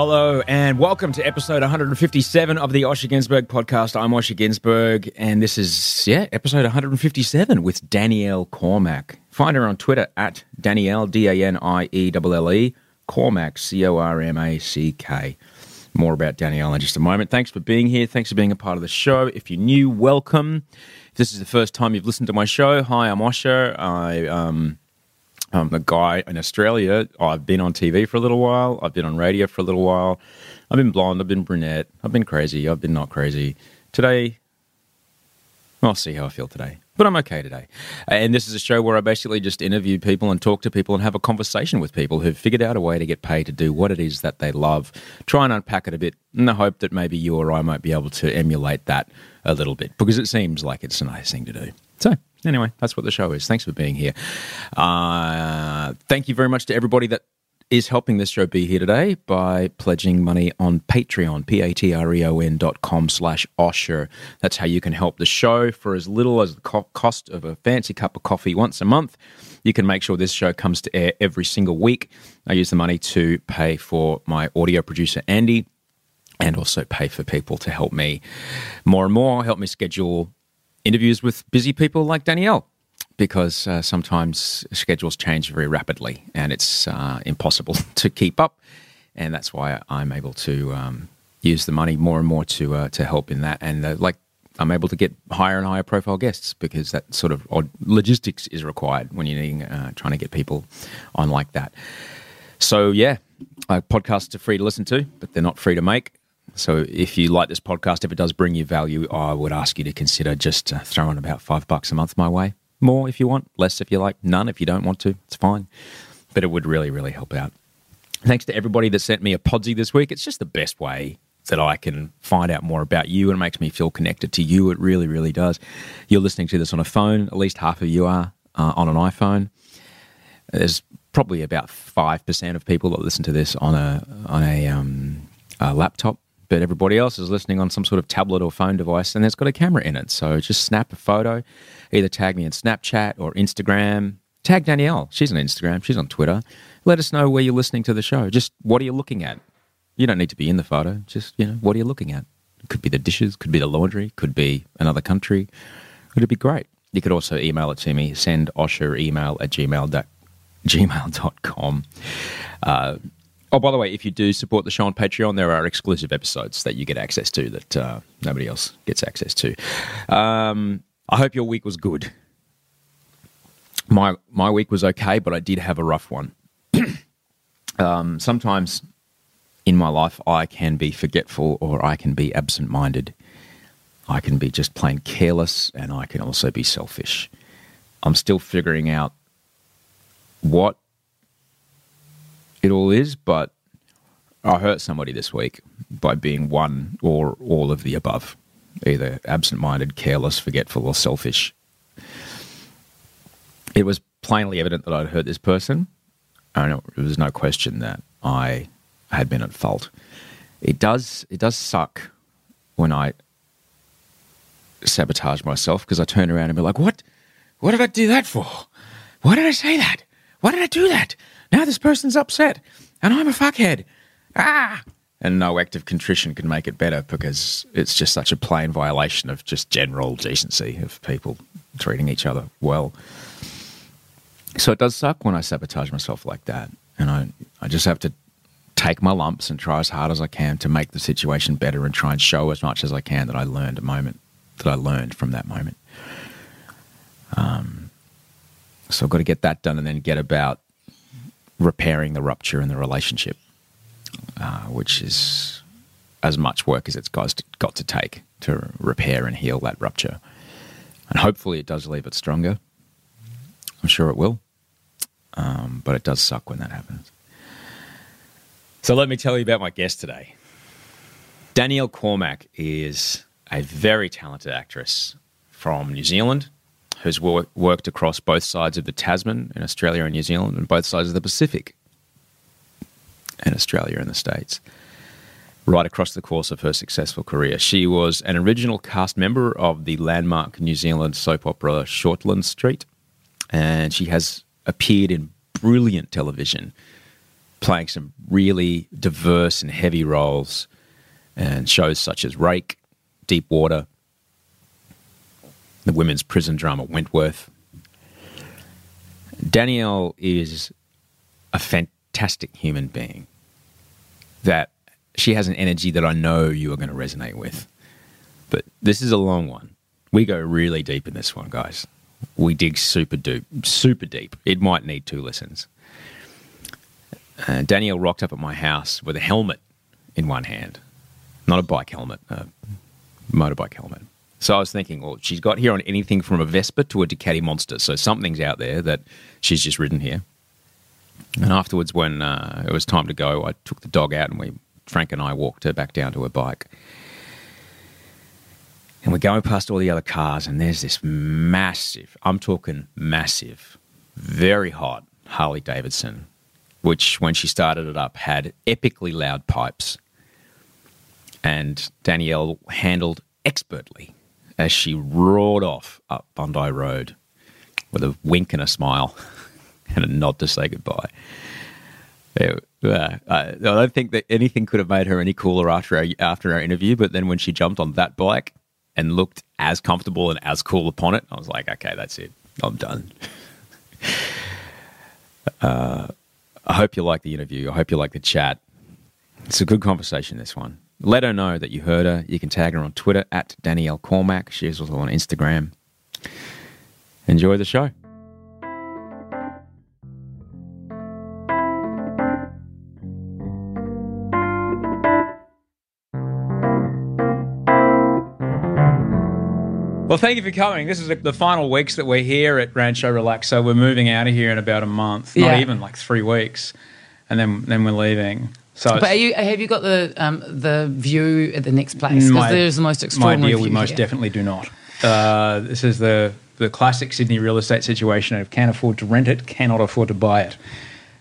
Hello and welcome to episode 157 of the Osher Günsberg podcast. I'm Osher Günsberg and this is, yeah, episode 157 with Danielle Cormack. Find her on Twitter at Danielle, D-A-N-I-E-L-L-E, Cormack, C-O-R-M-A-C-K. More about Danielle in just a moment. Thanks for being here. Thanks for being a part of the show. If you're new, welcome. If this is the first time you've listened to my show, hi, I'm Osher. I, um, Um, I'm a guy in Australia. I've been on TV for a little while. I've been on radio for a little while. I've been blonde. I've been brunette. I've been crazy. I've been not crazy. Today, I'll see how I feel today. But I'm okay today. And this is a show where I basically just interview people and talk to people and have a conversation with people who've figured out a way to get paid to do what it is that they love. Try and unpack it a bit in the hope that maybe you or I might be able to emulate that a little bit because it seems like it's a nice thing to do. So, anyway, that's what the show is. Thanks for being here. Uh, thank you very much to everybody that is helping this show be here today by pledging money on Patreon, P-A-T-R-E-O-N dot com slash Osher. That's how you can help the show for as little as the co- cost of a fancy cup of coffee once a month. You can make sure this show comes to air every single week. I use the money to pay for my audio producer, Andy, and also pay for people to help me more and more, help me schedule interviews with busy people like Danielle because uh, sometimes schedules change very rapidly and it's uh, impossible to keep up. And that's why I'm able to um, use the money more and more to uh, to help in that. And uh, like I'm able to get higher and higher profile guests because that sort of odd logistics is required when you're needing, uh, trying to get people on like that. So yeah, podcasts are free to listen to, but they're not free to make. So if you like this podcast, if it does bring you value, I would ask you to consider just uh, throwing about five bucks a month my way. More if you want, less if you like, none if you don't want to. It's fine. But it would really, really help out. Thanks to everybody that sent me a podsy this week. It's just the best way that I can find out more about you and it makes me feel connected to you. It really, really does. You're listening to this on a phone, at least half of you are uh, on an iPhone. There's probably about 5% of people that listen to this on a, on a, um, a laptop but everybody else is listening on some sort of tablet or phone device and it's got a camera in it. So just snap a photo, either tag me in Snapchat or Instagram. Tag Danielle. She's on Instagram, she's on Twitter. Let us know where you're listening to the show. Just what are you looking at? You don't need to be in the photo. Just, you know, what are you looking at? It could be the dishes, could be the laundry, could be another country. It'd be great. You could also email it to me, send Osher email at gmail gmail.com. Uh, Oh, by the way, if you do support the show on Patreon, there are exclusive episodes that you get access to that uh, nobody else gets access to. Um, I hope your week was good. My my week was okay, but I did have a rough one. um, sometimes in my life, I can be forgetful or I can be absent minded. I can be just plain careless and I can also be selfish. I'm still figuring out what it all is, but I hurt somebody this week by being one or all of the above either absent minded, careless, forgetful, or selfish. It was plainly evident that I'd hurt this person. There was no question that I had been at fault. It does it does suck when I sabotage myself because I turn around and be like, "What? What did I do that for? Why did I say that? Why did I do that? Now this person's upset, and I'm a fuckhead. Ah!" And no act of contrition can make it better because it's just such a plain violation of just general decency of people treating each other well. So it does suck when I sabotage myself like that, and I I just have to take my lumps and try as hard as I can to make the situation better and try and show as much as I can that I learned a moment that I learned from that moment. Um, so I've got to get that done and then get about repairing the rupture in the relationship, uh, which is as much work as it's got to, got to take to repair and heal that rupture. And hopefully it does leave it stronger. I'm sure it will. Um, but it does suck when that happens. So let me tell you about my guest today. Danielle Cormack is a very talented actress from New Zealand who's wor- worked across both sides of the Tasman in Australia and New Zealand and both sides of the Pacific in Australia and the States. Right across the course of her successful career, she was an original cast member of the landmark New Zealand soap opera Shortland Street, and she has appeared in brilliant television, playing some really diverse and heavy roles and shows such as Rake, Deep Water, the women's prison drama Wentworth. Danielle is a fantastic human being that she has an energy that I know you are going to resonate with. But this is a long one. We go really deep in this one, guys. We dig super deep, super deep. It might need two listens. Uh, Danielle rocked up at my house with a helmet in one hand, not a bike helmet, a motorbike helmet. So I was thinking, well, she's got here on anything from a Vespa to a Ducati Monster. So something's out there that she's just ridden here. And afterwards, when uh, it was time to go, I took the dog out and we, Frank and I, walked her back down to her bike. And we're going past all the other cars, and there's this massive, I'm talking massive, very hot Harley Davidson, which when she started it up had epically loud pipes. And Danielle handled expertly as she roared off up Bondi Road with a wink and a smile and a nod to say goodbye. Uh, I don't think that anything could have made her any cooler after our, after our interview, but then when she jumped on that bike and looked as comfortable and as cool upon it, I was like, okay, that's it. I'm done. uh, I hope you like the interview. I hope you like the chat. It's a good conversation, this one. Let her know that you heard her. You can tag her on Twitter at Danielle Cormack. She's also on Instagram. Enjoy the show. Well, thank you for coming. This is the final weeks that we're here at Rancho Relax. So we're moving out of here in about a month, not Yeah. even like three weeks, and then then we're leaving. So But are you, have you got the um, the view at the next place? Because there's the most extraordinary. my deal, we most here. definitely do not. Uh, this is the the classic Sydney real estate situation of can afford to rent it, cannot afford to buy it.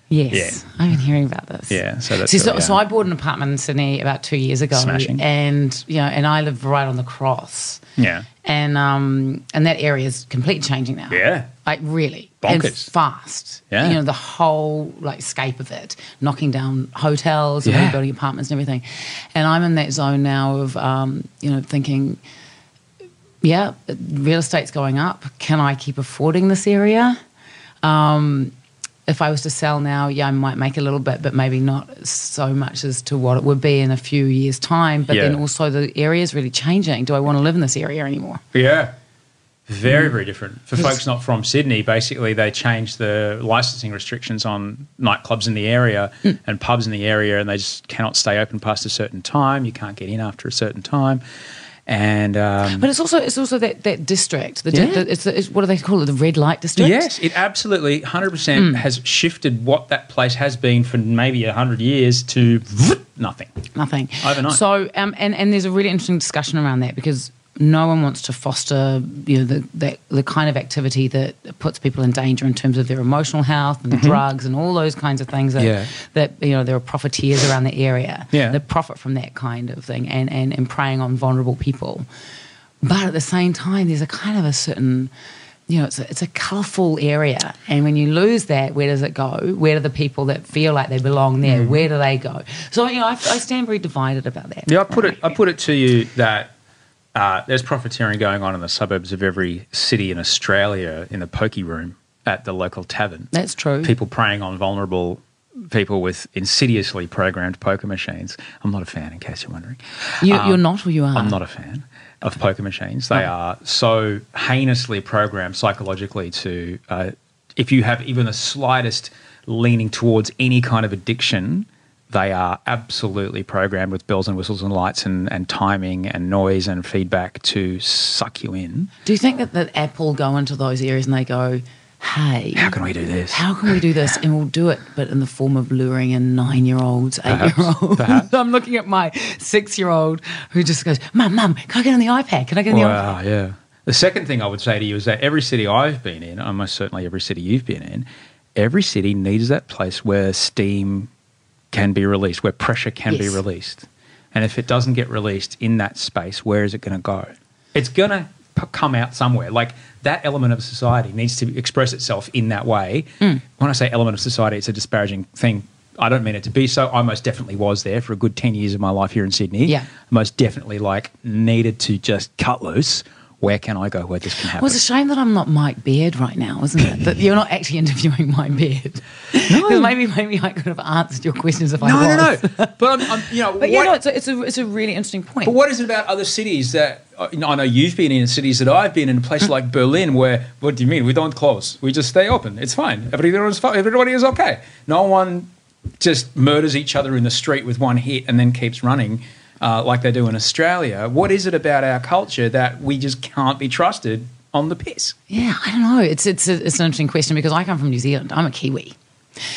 Yes, I've been hearing about this. Yeah, so that's See, so, so. I bought an apartment in Sydney about two years ago, Smashing. and you know, and I live right on the cross. Yeah. and um, and that area is completely changing now. Yeah. Like really and fast. Yeah. you know the whole like scape of it, knocking down hotels and Yeah. rebuilding apartments and everything. And I'm in that zone now of um, you know thinking, yeah, real estate's going up. Can I keep affording this area? Um, if I was to sell now, yeah, I might make a little bit, but maybe not so much as to what it would be in a few years' time. But then also the area is really changing. Do I want to live in this area anymore? Yeah. Very, very different. For folks not from Sydney, basically they changed the licensing restrictions on nightclubs in the area and pubs in the area, and they just cannot stay open past a certain time. You can't get in after a certain time. And um, But it's also it's also that, that district. The, Yeah. the, it's, it's what do they call it? The red light district. yes, it absolutely 100% has shifted what that place has been for maybe 100 years to nothing. nothing Overnight. So, um, and and there's a really interesting discussion around that because no one wants to foster you know the the, the kind of activity that puts people in danger in terms of their emotional health and drugs and all those kinds of things that Mm-hmm. Yeah. that you know there are profiteers around the area Yeah. that profit from that kind of thing and and and preying on vulnerable people. But at the same time, there's a kind of a certain you know, it's a, it's a colourful area. And when you lose that, where does it go? Where do the people that feel like they belong there, Mm-hmm. where do they go? So, you know, I, I stand very divided about that. Yeah, I put it. I put it to you that uh, there's profiteering going on in the suburbs of every city in Australia in the pokey room at the local tavern. That's true. People preying on vulnerable people with insidiously programmed poker machines. I'm not a fan, in case you're wondering. You, Um, you're not or you are? I'm not a fan of poker machines. They are so heinously programmed psychologically to, uh, if you have even the slightest leaning towards any kind of addiction, they are absolutely programmed with bells and whistles and lights and, and timing and noise and feedback to suck you in. Do you think that, that Apple go into those areas and they go, hey, How can we do this? how can we do this? And we'll do it, but in the form of luring in nine year olds, eight year olds. I'm looking at my six year old who just goes, Mum, Mum, can I get on the iPad? Can I get on the iPad? Yeah. The second thing I would say to you is that every city I've been in, almost certainly every city you've been in, every city needs that place where steam can be released, where pressure can be released. And if it doesn't get released in that space, where is it going to go? It's going to p- come out somewhere. Like that element of society needs to express itself in that way. Mm. When I say element of society, it's a disparaging thing. I don't mean it to be so. I most definitely was there for a good 10 years of my life here in Sydney. Yeah. Most definitely like needed to just cut loose. Where can I go where this can happen? Well, it's a shame that I'm not Mike Baird right now, isn't it? That you're not actually interviewing Mike Baird. Because maybe, maybe I could have answered your questions if I no, was. no, no. no. But I'm, I'm you know, But yeah, what- no, it's a, it's, a, it's a really interesting point. But what is it about other cities that uh, you know, I know you've been in cities that I've been in, a place like Berlin, where what do you mean we don't close? We just stay open. It's fine. Everybody is fine. Everybody is okay. No one just murders each other in the street with one hit and then keeps running uh, like they do in Australia. What is it about our culture that we just can't be trusted on the piss? Yeah, I don't know. It's it's a, it's an interesting question because I come from New Zealand. I'm a Kiwi.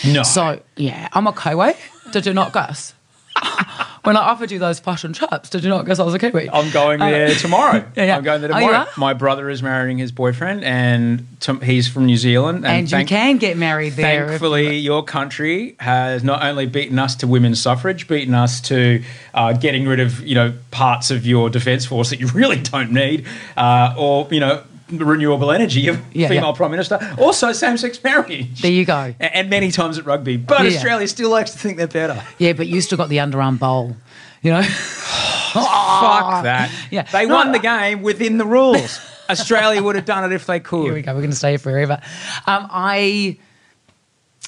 No. So yeah, I'm a Kiwi. Did you not guess? when I offered you those fashion and did you not guess I was a Kiwi? I'm going there tomorrow. Yeah, yeah. I'm going there Oh, you tomorrow. are? My brother is marrying his boyfriend, and to, he's from New Zealand. and you thank- can get married there. if- Thankfully, your country has not only beaten us to women's suffrage, beaten us to uh, getting rid of you know parts of your defence force that you really don't need, uh, or you know renewable energy, a Yeah, female yeah. prime minister, also same-sex marriage, there you go. And many times at rugby. But Yeah. Australia still likes to think they're better. Yeah, but you still got the underarm bowl. You know. Fuck that. Yeah. they No, won the game within the rules. Australia would have done it if they could. Here we go. We're going to stay here forever. Um, I,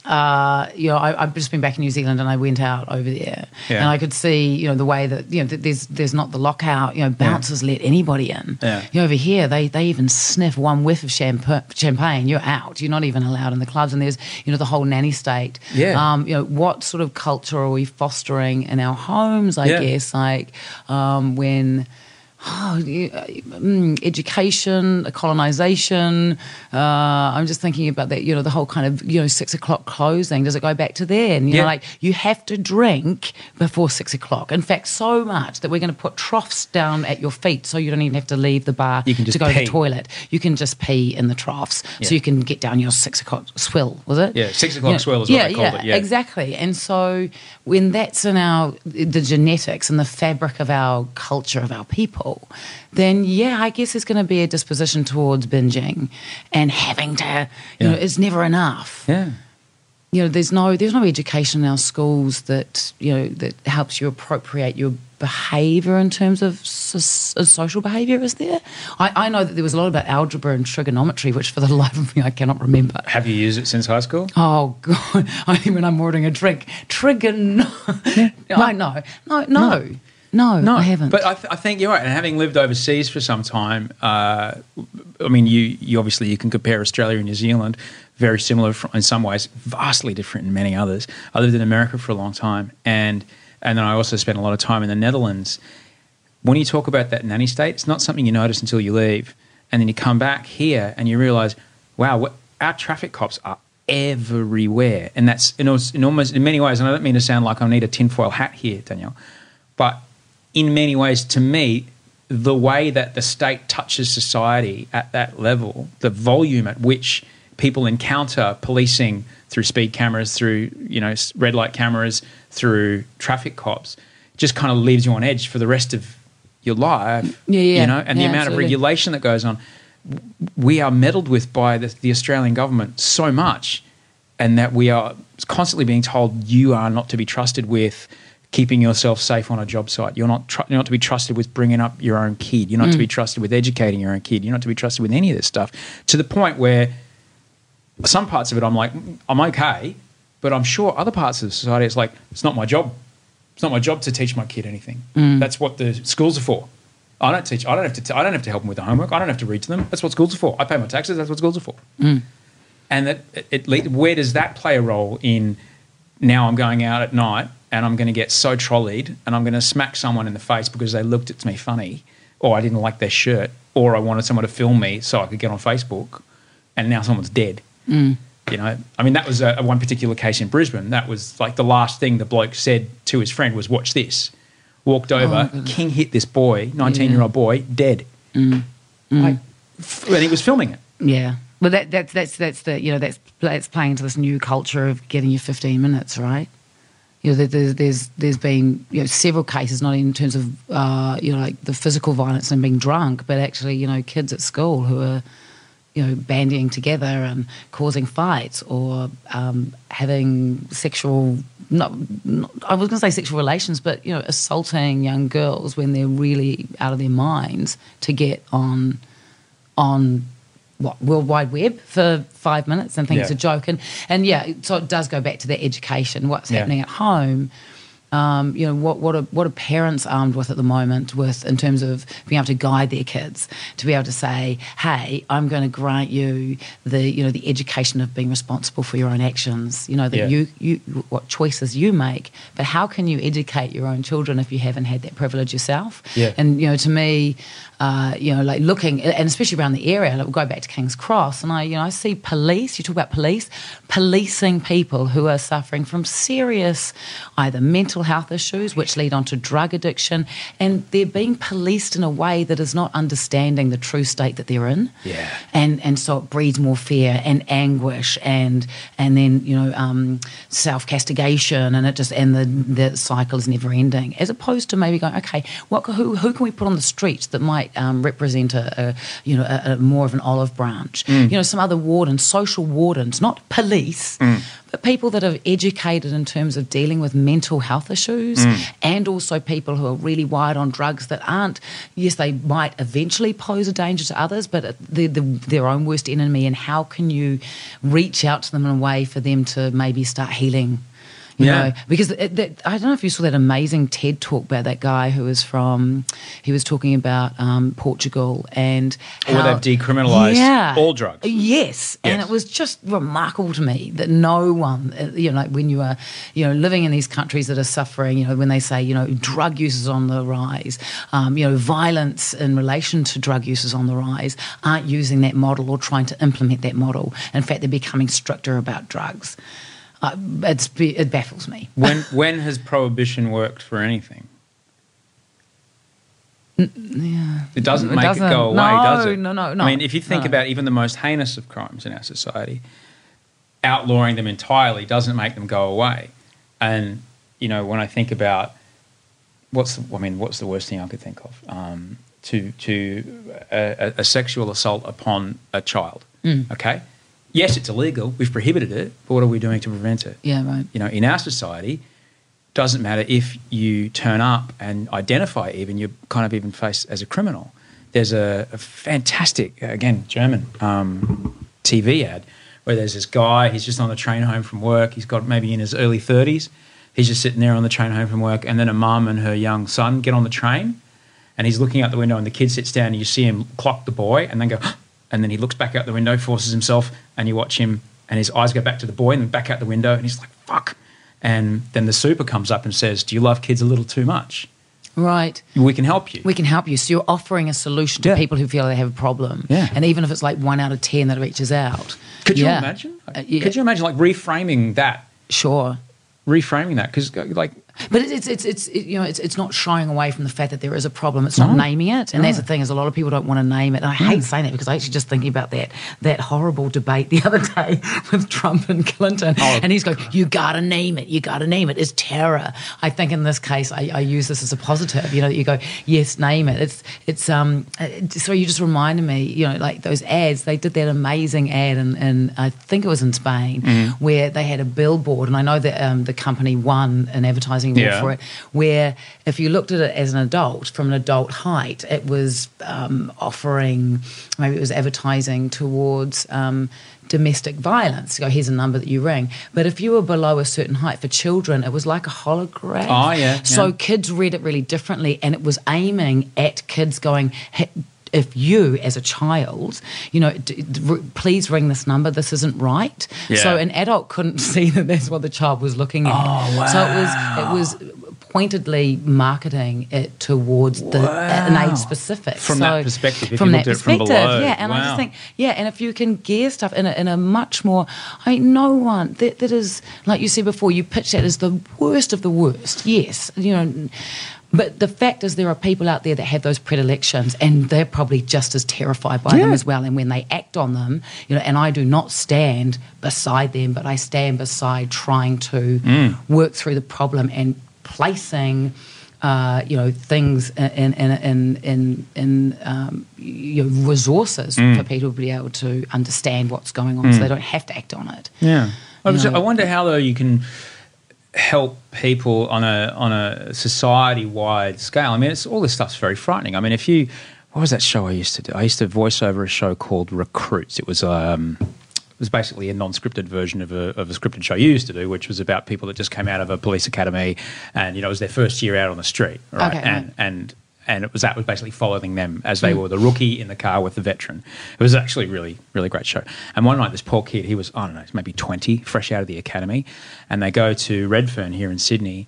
uh, you know, I, I've just been back in New Zealand and I went out over there, Yeah. and I could see, you know, the way that you know th- there's there's not the lockout. You know, bouncers let anybody in. Yeah. You know, over here they they even sniff one whiff of champa- champagne, you're out. You're not even allowed in the clubs. And there's you know the whole nanny state. Yeah. Um, you know, what sort of culture are we fostering in our homes? I Yeah. guess like um, when oh, education, colonization. Uh, I'm just thinking about that. You know, the whole kind of you know six o'clock closing. Does it go back to there? And you Yeah. know, like you have to drink before six o'clock. In fact, so much that we're going to put troughs down at your feet, so you don't even have to leave the bar You can just to go to the toilet. You can just pee in the troughs, Yeah. so you can get down your six o'clock swill. Was it? Yeah, six o'clock You know, swill is what yeah, they called yeah, it, yeah. exactly. And so when that's in our the genetics and the fabric of our culture of our people, then yeah, I guess there's going to be a disposition towards binging and having to. You know, it's never enough. Yeah. You know, there's no there's no education in our schools that you know that helps you appropriate your behaviour in terms of so- social behaviour. Is there? I, I know that there was a lot about algebra and trigonometry, which for the life of me I cannot remember. Have you used it since high school? Oh God! Only when I'm ordering a drink. Trigon. no, no, no, no. No, No, I haven't. But I, th- I think you're right. And having lived overseas for some time, uh, I mean, you, you obviously you can compare Australia and New Zealand, very similar in some ways, vastly different in many others. I lived in America for a long time, and and then I also spent a lot of time in the Netherlands. When you talk about that nanny state, it's not something you notice until you leave, and then you come back here and you realize, wow, what, our traffic cops are everywhere, and that's in, almost- in almost in many ways. And I don't mean to sound like I need a tinfoil hat here, Danielle, but in many ways, to me, the way that the state touches society at that level, the volume at which people encounter policing through speed cameras, through you know red light cameras, through traffic cops, just kind of leaves you on edge for the rest of your life. Yeah, yeah. You know, and the amount absolutely. of regulation that goes on, we are meddled with by the, the Australian government so much, and that we are constantly being told you are not to be trusted with keeping yourself safe on a job site. You're not tr- you're not to be trusted with bringing up your own kid. You're not to be mm. trusted with educating your own kid. You're not to be trusted with any of this stuff. To the point where some parts of it, I'm like, "Mm, I'm okay, but I'm sure other parts of society, it's like, it's not my job. It's not my job to teach my kid anything. Mm. That's what the schools are for. I don't teach. I don't have to. T- I don't have to help them with the homework. I don't have to read to them. That's what schools are for. I pay my taxes. That's what schools are for. Mm. And that it, it, where does that play a role in? Now I'm going out at night and I'm going to get so trolleyed and I'm going to smack someone in the face because they looked at me funny, or I didn't like their shirt, or I wanted someone to film me so I could get on Facebook, and now someone's dead. Mm. You know, I mean, that was a, a one particular case in Brisbane. That was like the last thing the bloke said to his friend was, "Watch this." Walked oh, over, King hit this boy, nineteen-year-old boy, dead. Mm. Mm. Like, f- and he was filming it. Yeah. Well, that, that's that's that's the you know that's that's playing into this new culture of getting your 15 minutes, right? You know, there- there's there's there's been you know several cases, not in terms of uh, you know like the physical violence and being drunk, but actually you know kids at school who are you know bandying together and causing fights or um, having sexual not, not I was going to say sexual relations, but you know assaulting young girls when they're really out of their minds to get on on what World Wide Web for five minutes and think it's Yeah. a joke. And and yeah, so it does go back to the education, what's Yeah. happening at home. Um, you know what what are, what are parents armed with at the moment with in terms of being able to guide their kids to be able to say hey I'm going to grant you the you know the education of being responsible for your own actions you know that Yeah. you you what choices you make but how can you educate your own children if you haven't had that privilege yourself Yeah. and you know to me uh, you know like looking and especially around the area like we'll go back to King's Cross and I you know I see police you talk about police policing people who are suffering from serious either mental health issues which lead on to drug addiction and they're being policed in a way that is not understanding the true state that they're in Yeah. and and so it breeds more fear and anguish and and then you know um, self castigation and it just and the the cycle is never ending as opposed to maybe going okay what who who can we put on the streets that might um, represent a, a you know a, a more of an olive branch. Mm. You know some other wardens social wardens not police mm. but people that are educated in terms of dealing with mental health issues mm. and also people who are really wired on drugs that aren't yes they might eventually pose a danger to others but they're the, their own worst enemy and how can you reach out to them in a way for them to maybe start healing you Yeah. know because it, that, I don't know if you saw that amazing TED talk about that guy who was from he was talking about um, Portugal and Where how- they've decriminalised all drugs. Yes. and it was just remarkable to me that no one, uh, you know, like when you are, you know, living in these countries that are suffering, you know, when they say, you know, drug use is on the rise, um, you know, violence in relation to drug use is on the rise, aren't using that model or trying to implement that model. In fact, they're becoming stricter about drugs. Uh, it's, it baffles me. When when has prohibition worked for anything? Yeah. It doesn't It make doesn't. it go away, No, does it? no, no, no, I mean, if you think no. about even the most heinous of crimes in our society, outlawing them entirely doesn't make them go away. And you know, when I think about what's the, I mean, what's the worst thing I could think of? Um, to to a, a- a sexual assault upon a child. Mm. Okay, yes, it's illegal. We've prohibited it, but what are we doing to prevent it? Yeah, right. you know, in our society, doesn't matter if you turn up and identify even, you're kind of even faced as a criminal. There's a, a fantastic, again, German um, TV ad where there's this guy, he's just on the train home from work, he's got maybe in his early 30s, he's just sitting there on the train home from work, and then a mum and her young son get on the train, and he's looking out the window, and the kid sits down, and you see him clock the boy, and then go, and then he looks back out the window, forces himself, and you watch him, and his eyes go back to the boy, and then back out the window, and he's like, fuck. And then the super comes up and says, Do you love kids a little too much? Right. We can help you. We can help you. So you're offering a solution to Yeah. people who feel they have a problem. Yeah. And even if it's like one out of 10 that reaches out. Could you Yeah. imagine? Uh, yeah. Could you imagine like reframing that? Sure. Reframing that because like But it's it's it's it, you know it's it's not shying away from the fact that there is a problem. It's not naming it, and that's the thing is a lot of people don't want to name it. And I hate saying that because I actually just thinking about that that horrible debate the other day with Trump and Clinton, and he's going, "You got to name it. You got to name it. It's terror." I think in this case, I, I use this as a positive. You know, you go, "Yes, name it." It's it's um. uh, So you just reminded me, you know, like those ads. They did that amazing ad, and and I think it was in Spain where they had a billboard, and I know that um, the company won an advertising award Yeah. for it where if you looked at it as an adult from an adult height it was um, offering maybe it was advertising towards um, domestic violence go here's a number that you ring but if you were below a certain height for children it was like a hologram Oh, yeah, so yeah. kids read it really differently and it was aiming at kids going if you, as a child, you know, d- d- r- please ring this number. This isn't right. Yeah. So an adult couldn't see that that's what the child was looking at. Oh, wow. So it was it was pointedly marketing it towards the an age specific. From so, that perspective, from that looked at it from perspective, below. yeah. And I just think, yeah, and if you can gear stuff in a, in a much more, I mean, no one that, that is like you said before, you pitch that as the worst of the worst. Yes, you know. But the fact is, there are people out there that have those predilections, and they're probably just as terrified by them as well. And when they act on them, you know, and I do not stand beside them, but I stand beside trying to Mm. work through the problem and placing. Uh, you know things in in in in, in um, you know, resources Mm. for people to be able to understand what's going on, so they don't have to act on it. Yeah. I, was- I wonder how though you can help people on a on a society wide scale. I mean, it's all this stuff's very frightening. I mean, if you what was that show I used to do? I used to voice over a show called Recruits. It was um it was basically a non-scripted version of a, of a scripted show you used to do, which was about people that just came out of a police academy, and you know it was their first year out on the street, right? Okay, and and and it was that was basically following them as they were the rookie in the car with the veteran. It was actually really really great show. And one night this poor kid, he was I don't know, maybe twenty, fresh out of the academy, and they go to Redfern here in Sydney,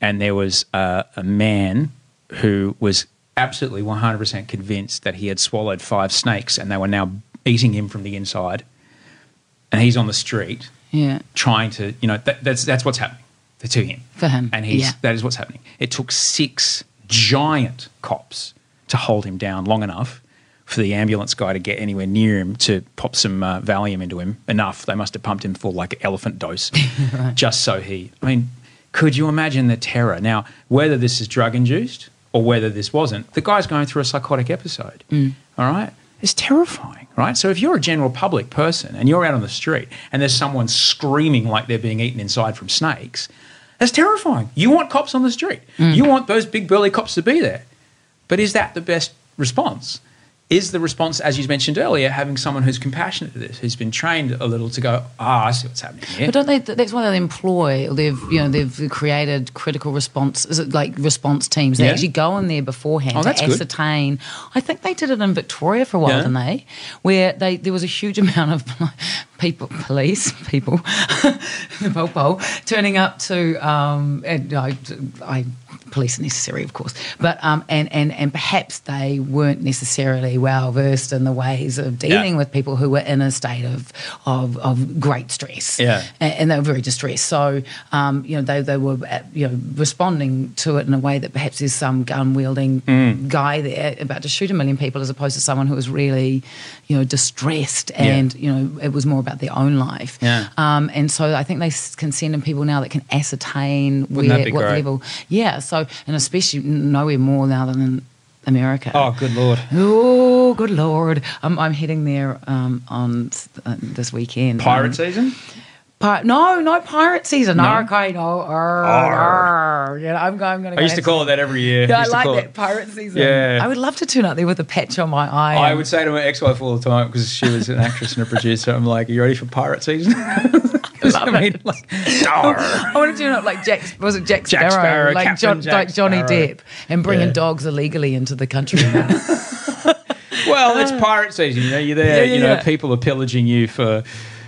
and there was uh, a man who was absolutely one hundred percent convinced that he had swallowed five snakes, and they were now eating him from the inside, and he's on the street Yeah. trying to, you know, that, that's that's what's happening to him. For him, and he's yeah. that is what's happening. It took six giant cops to hold him down long enough for the ambulance guy to get anywhere near him to pop some uh, Valium into him. Enough, they must have pumped him full like an elephant dose, just so he. I mean, could you imagine the terror? Now, whether this is drug induced or whether this wasn't, the guy's going through a psychotic episode. All right. It's terrifying, right? So if you're a general public person and you're out on the street and there's someone screaming like they're being eaten inside from snakes, that's terrifying. You want cops on the street. Mm. You want those big burly cops to be there. But is that the best response? Is the response, as you mentioned earlier, having someone who's compassionate to this, who's been trained a little to go, ah, I see what's happening here. But don't they? That's why they employ. Or they've you know they've created critical response. Is it like response teams? They Yeah. actually go in there beforehand Oh, to that's good. ascertain. I think they did it in Victoria for a while, Yeah. didn't they? Where they there was a huge amount of people, police people, the popo turning up to. Um, and I, I police are necessary, of course, but um, and and and perhaps they weren't necessarily well versed in the ways of dealing Yeah. with people who were in a state of of, of great stress Yeah. and, and they were very distressed. So, um, you know, they, they were, uh, you know, responding to it in a way that perhaps there's some gun wielding Mm. guy there about to shoot a million people, as opposed to someone who was really, you know, distressed and you know it was more about their own life. Yeah. Um, and so I think they can send in people now that can ascertain Wouldn't where what great? level. Yeah. So and especially nowhere more now than in America. oh, good lord. Oh, good lord! I'm, I'm heading there um, on uh, this weekend. Pirate Um, season? Pi- no, no pirate season. No? Okay, no. Arr, arr. Yeah, I'm going. I'm going to. I used to call it that every year. Yeah, I to like that it- pirate season. Yeah. I would love to turn up there with a patch on my eye. I and- would say to my ex-wife all the time because she was an actress and a producer. I'm like, "Are you ready for pirate season?" I mean, like, I want to do it like Jack. Was it Jack Sparrow? Jack Sparrow, like, Captain Jack like Johnny Sparrow. Depp, and bringing Yeah. dogs illegally into the country. well, it's uh. pirate season. You know, you're there. Yeah, yeah, you know, people are pillaging you for,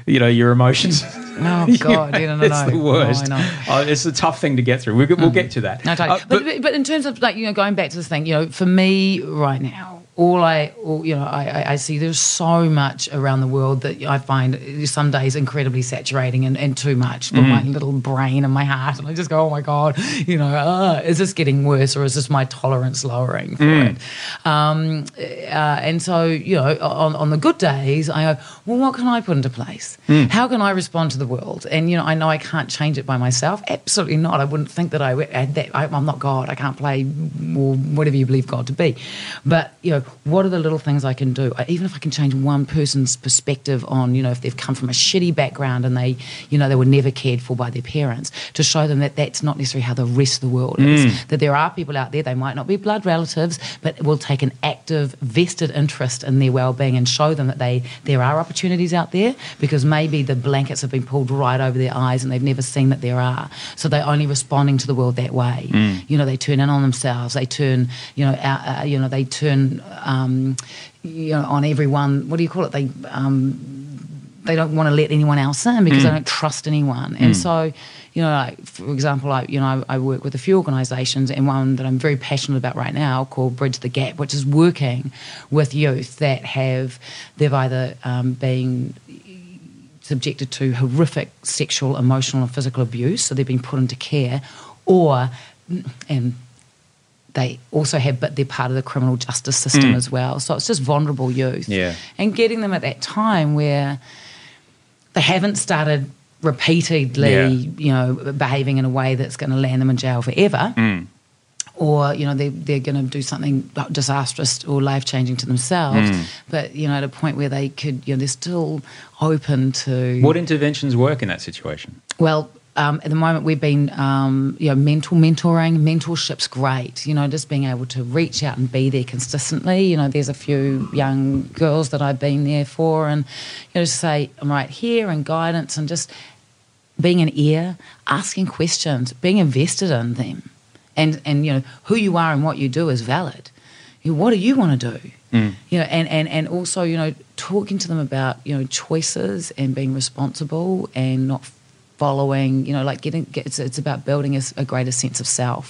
you know, your emotions. Oh God, yeah, no, no, it's no. the No, worst. I know. Oh, it's a tough thing to get through. We'll, we'll get to that. No, totally. Uh, but, but but in terms of like you know going back to this thing, you know, for me right now, all I all, you know I, I, see there's so much around the world that I find some days incredibly saturating and, and too much for my little brain and my heart, and I just go, oh my god, you know, uh, is this getting worse or is this my tolerance lowering for it? Um, uh, and so you know, on, on the good days, I go, well, what can I put into place? How can I respond to the world? And you know, I know I can't change it by myself. Absolutely not. I wouldn't think that I that. I, I'm not God. I can't play or whatever you believe God to be. But you know, what are the little things I can do? I, even if I can change one person's perspective on, you know, if they've come from a shitty background and they, you know, they were never cared for by their parents, to show them that that's not necessarily how the rest of the world is. That there are people out there. They might not be blood relatives, but will take an active, vested interest in their well-being and show them that they there are opportunities out there because maybe the blankets have been pulled right over their eyes and they've never seen that there are. So they're only responding to the world that way. You know, they turn in on themselves. They turn, you know, out, uh, you know, they turn, um, you know, on everyone. What do you call it? They um, they don't want to let anyone else in because they don't trust anyone. And so, you know, like for example, I you know I, I work with a few organisations, and one that I'm very passionate about right now called Bridge the Gap, which is working with youth that have they've either um, been subjected to horrific sexual, emotional, and physical abuse, so they've been put into care, or and they also have, but they're part of the criminal justice system mm. as well. So it's just vulnerable youth. Yeah. And getting them at that time where they haven't started repeatedly, Yeah. you know, behaving in a way that's going to land them in jail forever. Mm. Or, you know, they, they're going to do something disastrous or life changing to themselves. Mm. But, you know, at a point where they could, you know, they're still open to. what interventions work in that situation? Well, um, at the moment, we've been, um, you know, mental mentoring. Mentorship's great. You know, just being able to reach out and be there consistently. You know, there's a few young girls that I've been there for, and you know, just say I'm right here and guidance and just being an ear, asking questions, being invested in them, and and you know who you are and what you do is valid. You know, what do you want to do? You know, and, and and also you know talking to them about you know choices and being responsible and not following. You know, like getting it's it's about building a greater sense of self.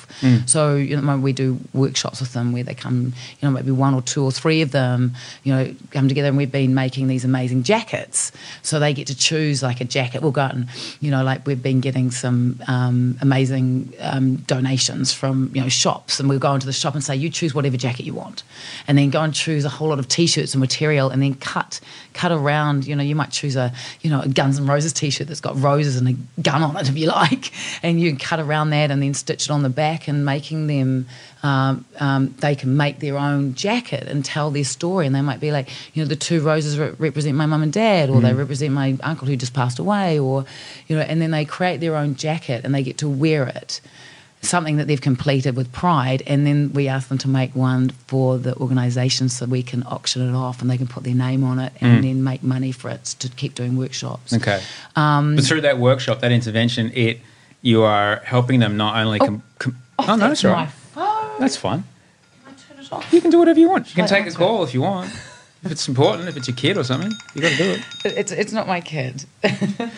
So you know, we do workshops with them where they come. You know, maybe one or two or three of them. You know, come together and we've been making these amazing jackets. So they get to choose like a jacket. We'll go out and you know, like we've been getting some um, amazing um, donations from you know shops, and we'll go into the shop and say, you choose whatever jacket you want, and then go and choose a whole lot of t-shirts and material, and then cut cut around. You know, you might choose a you know a Guns N' Roses t-shirt that's got roses and a gun on it if you like, and you cut around that and then stitch it on the back and making them. Um, um, they can make their own jacket and tell their story, and they might be like, you know, the two roses re- represent my mum and dad, or they represent my uncle who just passed away, or you know, and then they create their own jacket and they get to wear it something that they've completed with pride, and then we ask them to make one for the organisation so we can auction it off and they can put their name on it and then make money for it to keep doing workshops. Okay. Um, but through that workshop, that intervention, it you are helping them not only. Com- com- oh, no, that's right. phone. That's fine. I turn it off. You can do whatever you want. You can Right, take a call if you want. If it's important, if it's your kid or something, you got to do it. It's it's not my kid.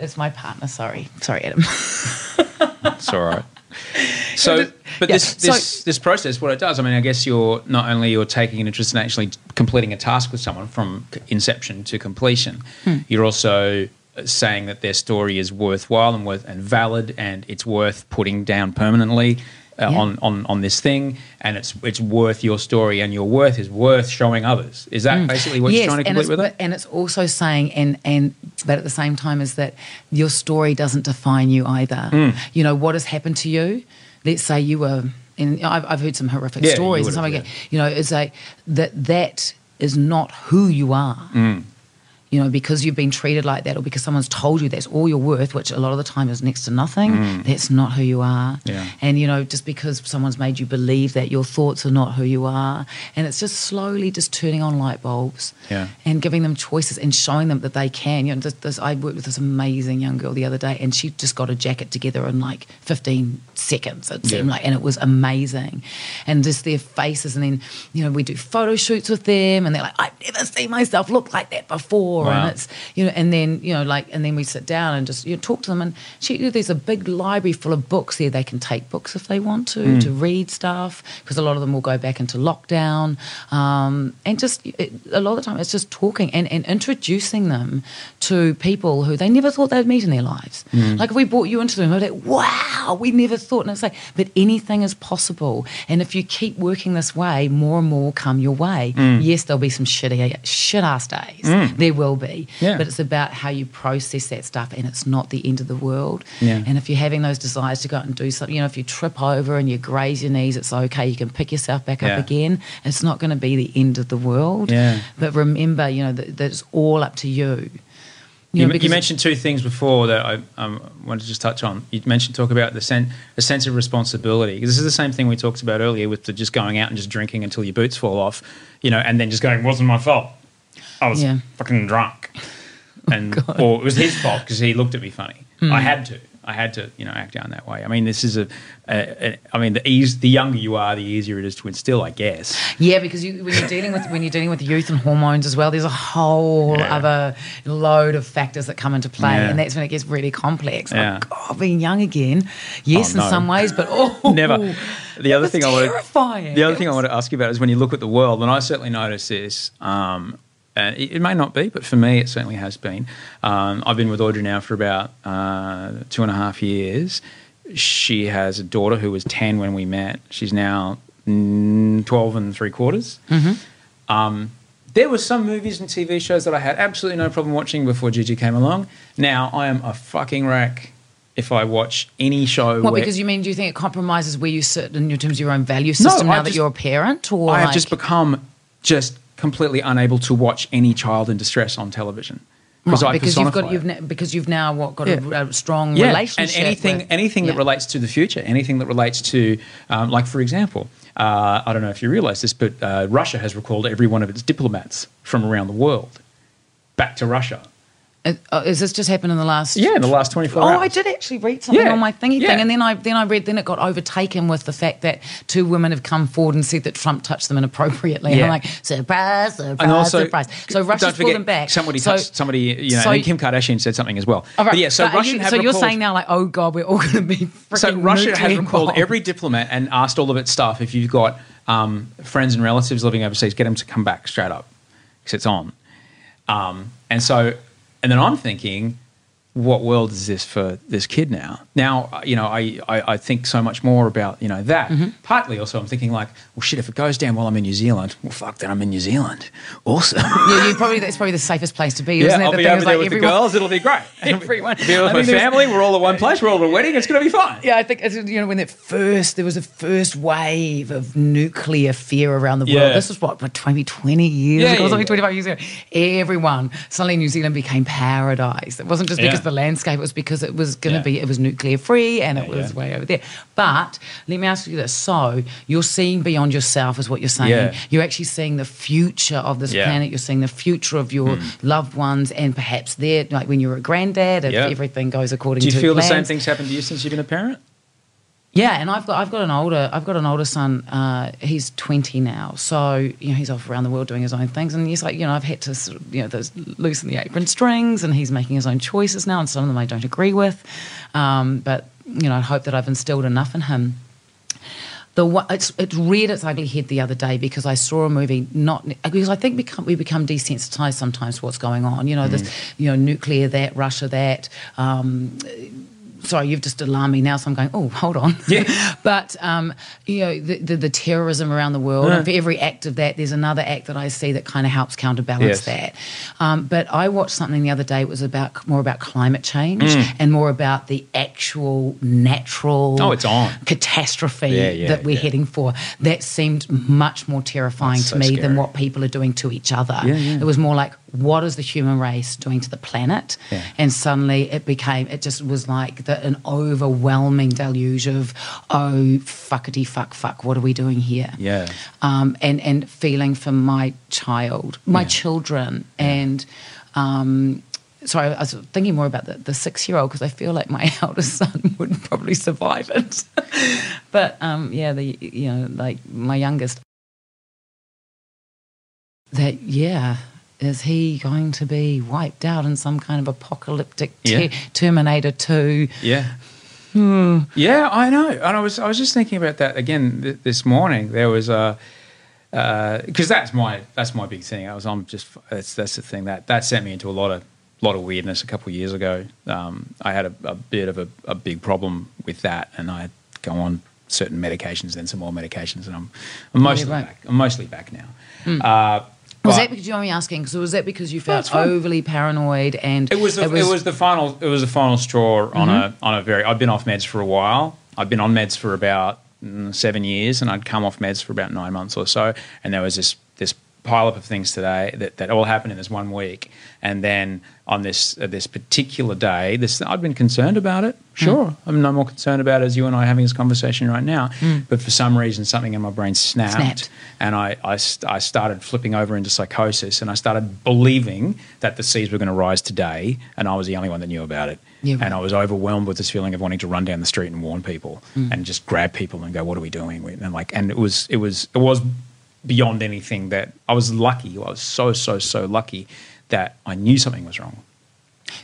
It's my partner. Sorry, sorry, Adam. It's all right. So, but yeah, this so- this this process, what it does, I mean, I guess you're not only you're taking an interest in actually completing a task with someone from inception to completion, Hmm. you're also saying that their story is worthwhile and worth and valid, and it's worth putting down permanently. Uh, Yeah. on, on, on this thing, and it's it's worth your story, and your worth is worth showing others. Is that basically what you're trying to complete with it? and it's also saying, and and but at the same time, is that your story doesn't define you either. Hmm. You know what has happened to you. Let's say you were, and I've, I've heard some horrific Yeah, stories, and something yeah. you know, it's like that that is not who you are. Hmm. You know, because you've been treated like that or because someone's told you that's all you're worth, which a lot of the time is next to nothing, that's not who you are. Mm. Yeah. And, you know, just because someone's made you believe that your thoughts are not who you are. And it's just slowly just turning on light bulbs Yeah. and giving them choices and showing them that they can. You know, this, this, I worked with this amazing young girl the other day and she just got a jacket together in like 15 seconds, it seemed Yeah. like, and it was amazing. And just their faces. And then, you know, we do photo shoots with them and they're like, I've never seen myself look like that before. Wow. And it's, you know, and then, you know, like, and then we sit down and just, you know, talk to them. And she, there's a big library full of books there. They can take books if they want to, Hmm. to read stuff, because a lot of them will go back into lockdown. Um, and just, it, a lot of the time, it's just talking and, and introducing them to people who they never thought they'd meet in their lives. Hmm. Like if we brought you into them, they're like, wow, we never thought. And it's like, but anything is possible. And if you keep working this way, more and more will come your way. Hmm. Yes, there'll be some shitty, shit ass days. There will be. Yeah. But it's about how you process that stuff and it's not the end of the world. Yeah. And if you're having those desires to go out and do something, you know, if you trip over and you graze your knees, it's okay. You can pick yourself back Yeah. up again. It's not going to be the end of the world. Yeah. But remember, you know, that, that it's all up to you. You, know, you mentioned two things before that I um, wanted to just touch on. You mentioned talk about the sen- a sense of responsibility. This is the same thing we talked about earlier with the just going out and just drinking until your boots fall off, you know, and then just going, "Wasn't my fault. I was Yeah. fucking drunk," and or it was his fault because he looked at me funny. Hmm. I had to. I had to, you know, act down that way. I mean, this is a, a, a I mean, the ease, the younger you are, the easier it is to instill, I guess. Yeah, because you, when you're dealing with when you're dealing with youth and hormones as well, there's a whole Yeah. other load of factors that come into play, Yeah. and that's when it gets really complex. Yeah. Like, oh, being young again, yes, Oh, no. in some ways, but oh, Never. The other was thing I want to the other It thing I want to ask you about is when you look at the world, and I certainly notice this. Um, and it, it may not be, but for me, it certainly has been. Um, I've been with Audrey now for about uh, two and a half years. She has a daughter who was ten when we met. She's now mm, twelve and three quarters. Um, there were some movies and TV shows that I had absolutely no problem watching before Gigi came along. Now I am a fucking wreck if I watch any show. What? Because you mean do you think it compromises where you sit in terms of your own value system I now that you're a parent, or I have like- just become just completely unable to watch any child in distress on television because Right, I because you've got you've ne- because you've now what got Yeah. a, a strong yeah, relationship and anything with- anything that relates to the future, anything that relates to, um, like for example, uh, I don't know if you realize this, but uh, Russia has recalled every one of its diplomats from around the world back to Russia. Uh, is this just happened in the last? Yeah, in the last twenty four Oh, hours. Oh I did actually read something Yeah, on my thingy yeah. thing, and then I then I read then it got overtaken with the fact that two women have come forward and said that Trump touched them inappropriately. And I'm like, surprise, surprise, And also, surprise. So Russia's forget, pulled them back. Somebody, so, touched, somebody, you know, so- Kim Kardashian said something as well. All right, But yeah, so but Russian you, so you're saying now like, oh god, we're all going to be freaking So Russia has recalled bombed. every diplomat and asked all of its staff if you've got um, friends and relatives living overseas, get them to come back straight up because it's on. Um, and so, and then I'm thinking, what world is this for this kid now? Now, uh, you know, I, I, I think so much more about, you know, that. Mm-hmm. Partly also I'm thinking like, well, shit, if it goes down while I'm in New Zealand, well, fuck, then I'm in New Zealand. Awesome. Yeah, you probably that's probably the safest place to be. isn't it? I'll the be thing over is, there like, with the everyone- girls. It'll be great. Everyone. Be with I my mean, family. We're all at one place. We're all at a wedding. It's going to be fine. Yeah, I think it's, you know when that first there was a first wave of nuclear fear around the world. Yeah. This was what, what 20, 20 years Yeah, ago, yeah, something yeah. twenty five years ago. Everyone suddenly New Zealand became paradise. It wasn't just because Yeah. The landscape; it was because it was going to Yeah. be it was nuclear free and it Yeah, was yeah. way over there. But let me ask you this: so you're seeing beyond yourself, is what you're saying? You're actually seeing the future of this. Hmm. planet. You're seeing the future of your loved ones, and perhaps their like when you're a granddad, if everything goes according to Do you to feel the same things happened to you since you've been a parent? Yeah, and I've got I've got an older I've got an older son. Uh, he's twenty now, so you know he's off around the world doing his own things, and he's like you know I've had to sort of, you know those loosen the apron strings, and he's making his own choices now, and some of them I don't agree with, um, but you know I hope that I've instilled enough in him. The it's it reared its ugly head the other day because I saw a movie not because I think become, we become desensitized sometimes to what's going on. You know this you know nuclear that Russia that. Um, sorry, you've just alarmed me now, so I'm going, oh, hold on. Yeah. but, um, you know, the, the, the terrorism around the world, and for every act of that, there's another act that I see that kind of helps counterbalance Yes. that. Um, but I watched something the other day, it was about more about climate change and more about the actual natural Oh, it's on. catastrophe Yeah, yeah, that we're yeah. heading for. That seemed much more terrifying That's to so me scary. than what people are doing to each other. Yeah, yeah. It was more like, what is the human race doing to the planet? Yeah. And suddenly it became, it just was like the, an overwhelming deluge of, oh, fuckity fuck fuck, what are we doing here? Yeah. Um, and, and feeling for my child, my children, and um, sorry, I was thinking more about the, the six year old because I feel like my eldest son would probably survive it. but um, yeah, the you know like my youngest. That yeah, is he going to be wiped out in some kind of apocalyptic te- Yeah. Terminator two? Yeah. Yeah, I know. And I was I was just thinking about that again th- this morning. There was a because that's my that's my big thing. I was I'm just that's that's the thing that that sent me into a lot of lot of weirdness a couple of years ago. Um, I had a, a bit of a, a big problem with that, and I go on certain medications, then some more medications, and I'm I'm mostly right. back. I'm mostly back now. Uh, Was that because you want me asking? Because was that because you felt overly paranoid and It was the, it was, the final it was the final straw on a on a very I've been off meds for a while. I've been on meds for about mm, seven years, and I'd come off meds for about nine months or so. And there was this this pile up of things today that, that all happened in this one week. And then on this uh, this particular day, this I'd been concerned about it. Sure, I'm no more concerned about it as you and I are having this conversation right now. But for some reason, something in my brain snapped, Snapped. and I, I, st- I started flipping over into psychosis and I started believing that the seas were going to rise today and I was the only one that knew about it. Yeah, right. And I was overwhelmed with this feeling of wanting to run down the street and warn people Mm. and just grab people and go, what are we doing? And like, and it was, it was, it was beyond anything that I was lucky. I was so, so, so lucky that I knew something was wrong.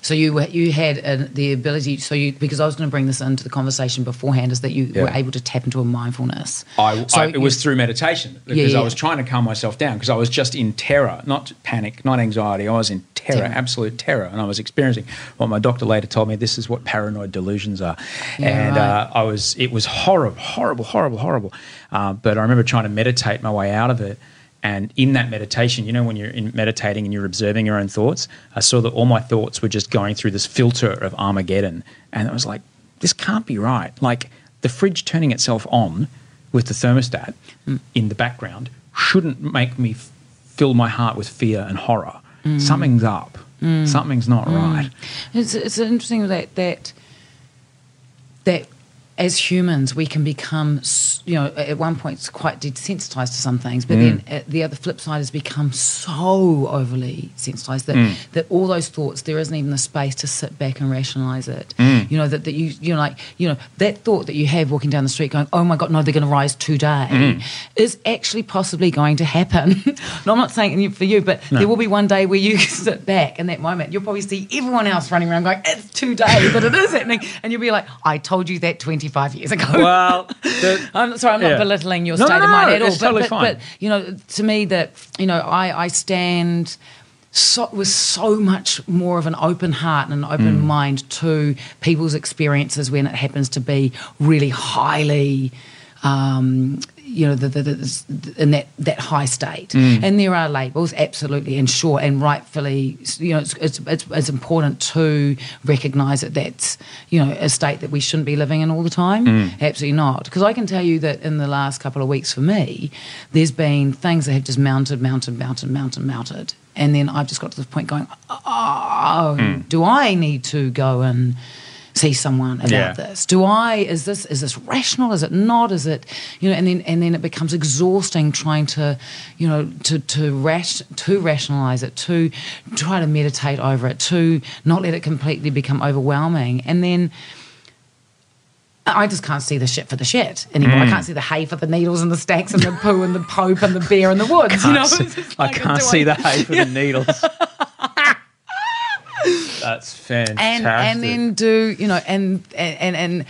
So you you had uh, the ability. So you because I was going to bring this into the conversation beforehand is that you Yeah. were able to tap into a mindfulness. I, So I, it you- was through meditation because yeah. I was trying to calm myself down because I was just in terror, not panic, not anxiety. I was in terror, Terror. absolute terror, and I was experiencing what my doctor later told me. This is what paranoid delusions are, Yeah, and right. uh, I was. It was horrible, horrible, horrible, horrible. Uh, but I remember trying to meditate my way out of it. And in that meditation, you know, when you're in meditating and you're observing your own thoughts, I saw that all my thoughts were just going through this filter of Armageddon. And I was like, this can't be right. Like the fridge turning itself on with the thermostat hmm. in the background shouldn't make me f- fill my heart with fear and horror. Hmm. Something's up. Hmm. Something's not right. It's it's interesting that that that as humans we can become you know at one point it's quite desensitized to some things but then mm. at the other flip side has become so overly sensitized that mm. that all those thoughts there isn't even the space to sit back and rationalize it. Mm. You know that, that you you know like you know that thought that you have walking down the street going oh my god no they're going to rise today mm-hmm. is actually possibly going to happen. No i'm not saying for you but there will be one day where you sit back in that moment. You'll probably see everyone else running around going it's today that it is happening. And you'll be like i told you that 25 years ago Well, the, I'm sorry, I'm not Yeah. belittling your No, state no, of mind no, at all. but, totally but, fine. but you know, to me, that you know, I, I stand so, with so much more of an open heart and an open Mm. mind to people's experiences when it happens to be really highly. Um, you know, the, the, the, in that, that high state. Mm. And there are labels, absolutely, and sure, and rightfully, you know, it's, it's, it's, it's important to recognise that that's, you know, a state that we shouldn't be living in all the time. Mm. Absolutely not. Because I can tell you that in the last couple of weeks for me, there's been things that have just mounted, mounted, mounted, mounted, mounted. And then I've just got to the point going, oh, Mm. do I need to go and see someone about Yeah. this? Do I is this is this rational? Is it not? Is it you know? And then and then it becomes exhausting trying to you know to to rash to rationalize it, to try to meditate over it, to not let it completely become overwhelming, and then. I just can't see the shit for the shit anymore. Mm. I can't see the hay for the needles and the stacks and the poo and the pope and the bear in the woods. you know, Can't see- just I can't see the hay for the needles. That's fantastic. and and then do you know and and and, and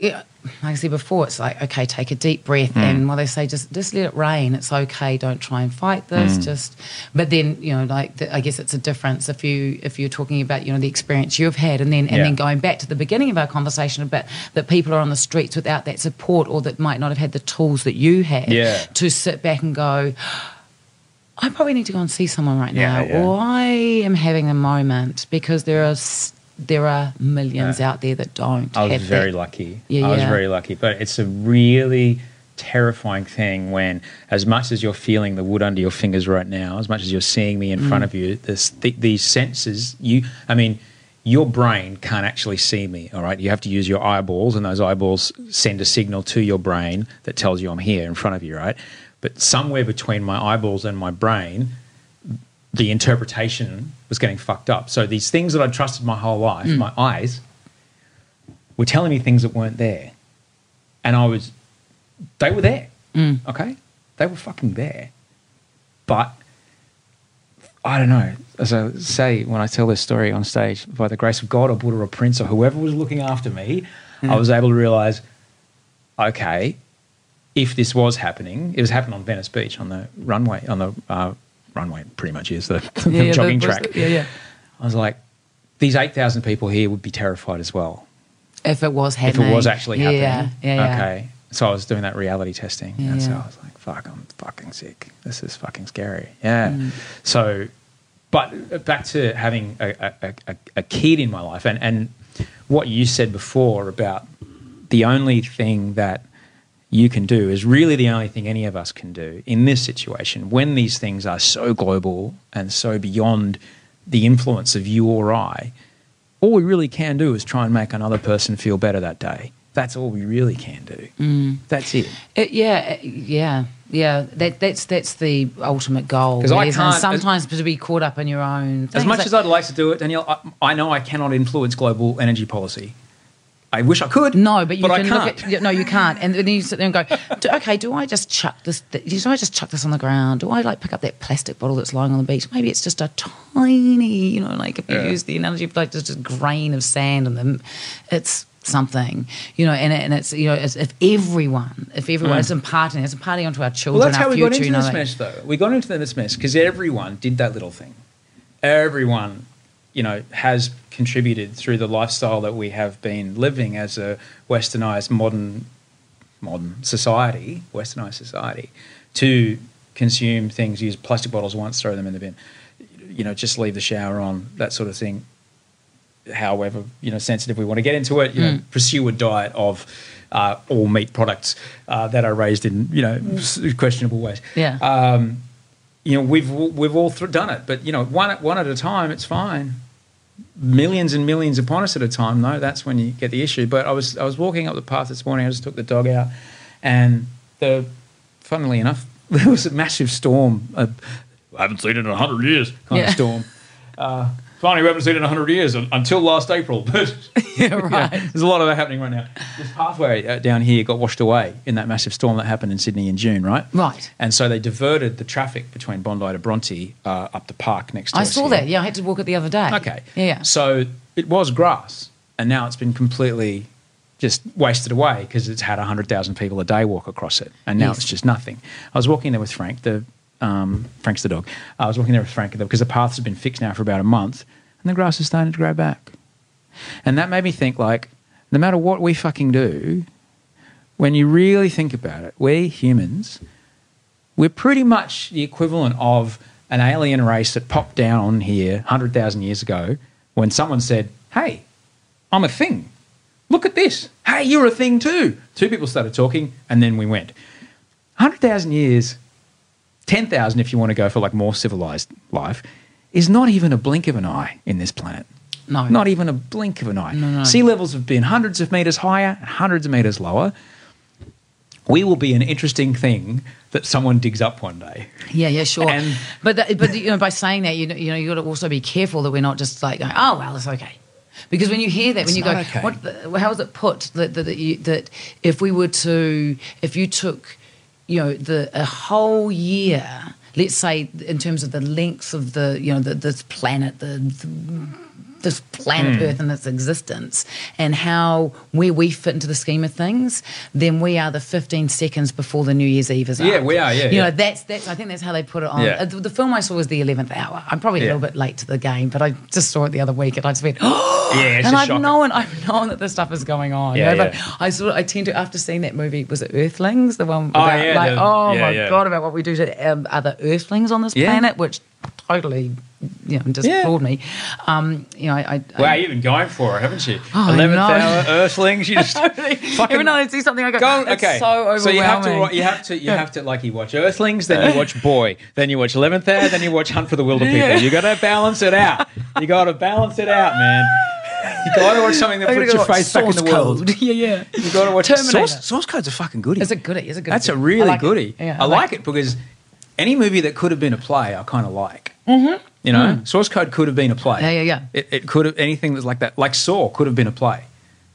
you know, like I said before, it's like okay, take a deep breath, hmm. and what they say, just just let it rain. It's okay. Don't try and fight this. Hmm. Just, but then you know, like the, I guess it's a difference if you if you're talking about you know the experience you've had, and then and Yeah. then going back to the beginning of our conversation about that people are on the streets without that support, or that might not have had the tools that you had Yeah. to sit back and go. I probably need to go and see someone right Yeah, now, yeah. or I am having a moment because there are there are millions out there that don't. I was very that. lucky. Yeah, I was very lucky. But it's a really terrifying thing when, as much as you're feeling the wood under your fingers right now, as much as you're seeing me in Mm. front of you, this, th- these senses, you, I mean, your brain can't actually see me, all right? You have to use your eyeballs, and those eyeballs send a signal to your brain that tells you I'm here in front of you, right? But somewhere between my eyeballs and my brain, the interpretation was getting fucked up. So these things that I trusted my whole life, mm. my eyes, were telling me things that weren't there. And I was, they were there. Mm. Okay? They were fucking there. But I don't know. As I say when I tell this story on stage, by the grace of God or Buddha or Prince or whoever was looking after me, mm. I was able to realize, okay, if this was happening, it was happening on Venice Beach on the runway, on the uh, runway, pretty much is the, the Yeah, yeah, jogging the- track. Yeah, yeah. I was like, these 8,000 people here would be terrified as well If it was happening. if it was actually yeah, happening. Yeah, yeah, yeah. Okay. So I was doing that reality testing. Yeah, and so. I was like, fuck, I'm fucking sick. This is fucking scary. Yeah. Mm. So, but back to having a, a, a, a kid in my life and, and what you said before about the only thing that you can do is really the only thing any of us can do in this situation when these things are so global and so beyond the influence of you or I. All we really can do is try and make another person feel better that day. That's all we really can do. Mm. That's it. It, yeah, uh, yeah, yeah. That that's that's the ultimate goal. 'Cause I can't- sometimes to be caught up in your own. As much like- as I'd like to do it, Danielle, I, I know I cannot influence global energy policy. I wish I could. No, but you I can can't. look at no, you can't. And then you sit there and go, okay, do I just chuck this? Do I just chuck this on the ground? Do I like pick up that plastic bottle that's lying on the beach? Maybe it's just a tiny, you know, like if you Yeah. use the analogy of like just a grain of sand in them, it's something, you know. And, it, and it's you know, it's, if everyone, if everyone, it's imparting, it's imparting onto our children, Mm. Well, that's our how we future. got into you know, this like- mess, though. We got into this mess because everyone did that little thing. Everyone, you know, has contributed through the lifestyle that we have been living as a westernized modern modern society, westernized society, to consume things, use plastic bottles once, throw them in the bin, you know, just leave the shower on, that sort of thing. However, you know, sensitive we want to get into it, you know, pursue a diet of uh, all meat products uh, that are raised in, you know, s- questionable ways. Yeah. Um, you know, we've we've all th- done it, but you know, one at one at a time, it's fine. Millions and millions upon us at a time, though, that's when you get the issue. But I was I was walking up the path this morning. I just took the dog out, and the funnily enough, there was a massive storm. I haven't seen it in a hundred years. Kind Yeah. of storm. Uh, we haven't seen it in hundred years until last April. But Yeah, right. there's a lot of that happening right now. This pathway uh, down here got washed away in that massive storm that happened in Sydney in June, right? Right. And so they diverted the traffic between Bondi to Bronte uh, up the park next to I saw here. that. Yeah, I had to walk it the other day. Okay. Yeah, yeah. So it was grass, and now it's been completely just wasted away because it's had 100,000 people a day walk across it, and now Yes. it's just nothing. I was walking there with Frank, the um, Frank's the dog. I was walking there with Frank because the paths have been fixed now for about a month, and the grass is starting to grow back. And that made me think like, no matter what we fucking do, when you really think about it, we humans, we're pretty much the equivalent of an alien race that popped down on here 100,000 years ago when someone said, Hey, I'm a thing. Look at this. Hey, you're a thing too. Two people started talking, and then we went. 100,000 years, 10,000 if you want to go for like more civilized life, is not even a blink of an eye in this planet. No. Not even a blink of an eye. No, no. Sea levels have been hundreds of meters higher, hundreds of meters lower. We will be an interesting thing that someone digs up one day. Yeah, yeah, sure. And- but that, but you know, by saying that, you know, you know, you got to also be careful that we're not just like, going, oh well, it's okay. Because when you hear that, when you go, okay. what, how is it put that that, that, you, that if we were to, if you took, you know, the a whole year, let's say in terms of the length of the, you know, the, this planet, the, the this planet Hmm. Earth and its existence, and how where we fit into the scheme of things, then we are the 15 seconds before the New Year's Eve is Yeah, up. we are, yeah, You yeah. know, that's that's. I think that's how they put it on. Yeah. Uh, the, the film I saw was the 11th hour. I'm probably a little bit late to the game, but I just saw it the other week, and I just went, oh, Yeah, and I've shocking. known, I've known that this stuff is going on. Yeah, you know, yeah. But I sort of, I tend to after seeing that movie, was it Earthlings, the one about yeah, like, the- oh yeah, my yeah. god, about what we do to um, other Earthlings on this Yeah. planet, which totally, you know, just Yeah. floored me. Um, you know, I, I Wow, you've been going for it, haven't you? Oh, Eleventh know. hour Earthlings. You just fucking every time I see something, I go, Go, it's okay. so overwhelming. you have to wa- you have to you have to like you watch Earthlings, then you watch Boy, then you watch Eleventh Hour, then you watch Hunt for the Wilderpeople. Yeah. You got to balance it out. You got to balance it out, man. You got to watch something that puts your face back in the world. Code. yeah, yeah. You got to watch Terminator. Source, Source Code's a fucking goodie. It's a goodie. It's a goodie. That's a goodie. really I like it. goodie. Yeah, I like it because any movie that could have been a play, I kind of like. Mm-hmm. You know, Source Code could have been a play. Yeah, yeah, yeah. It, it could have anything that's like that. Like Saw could have been a play.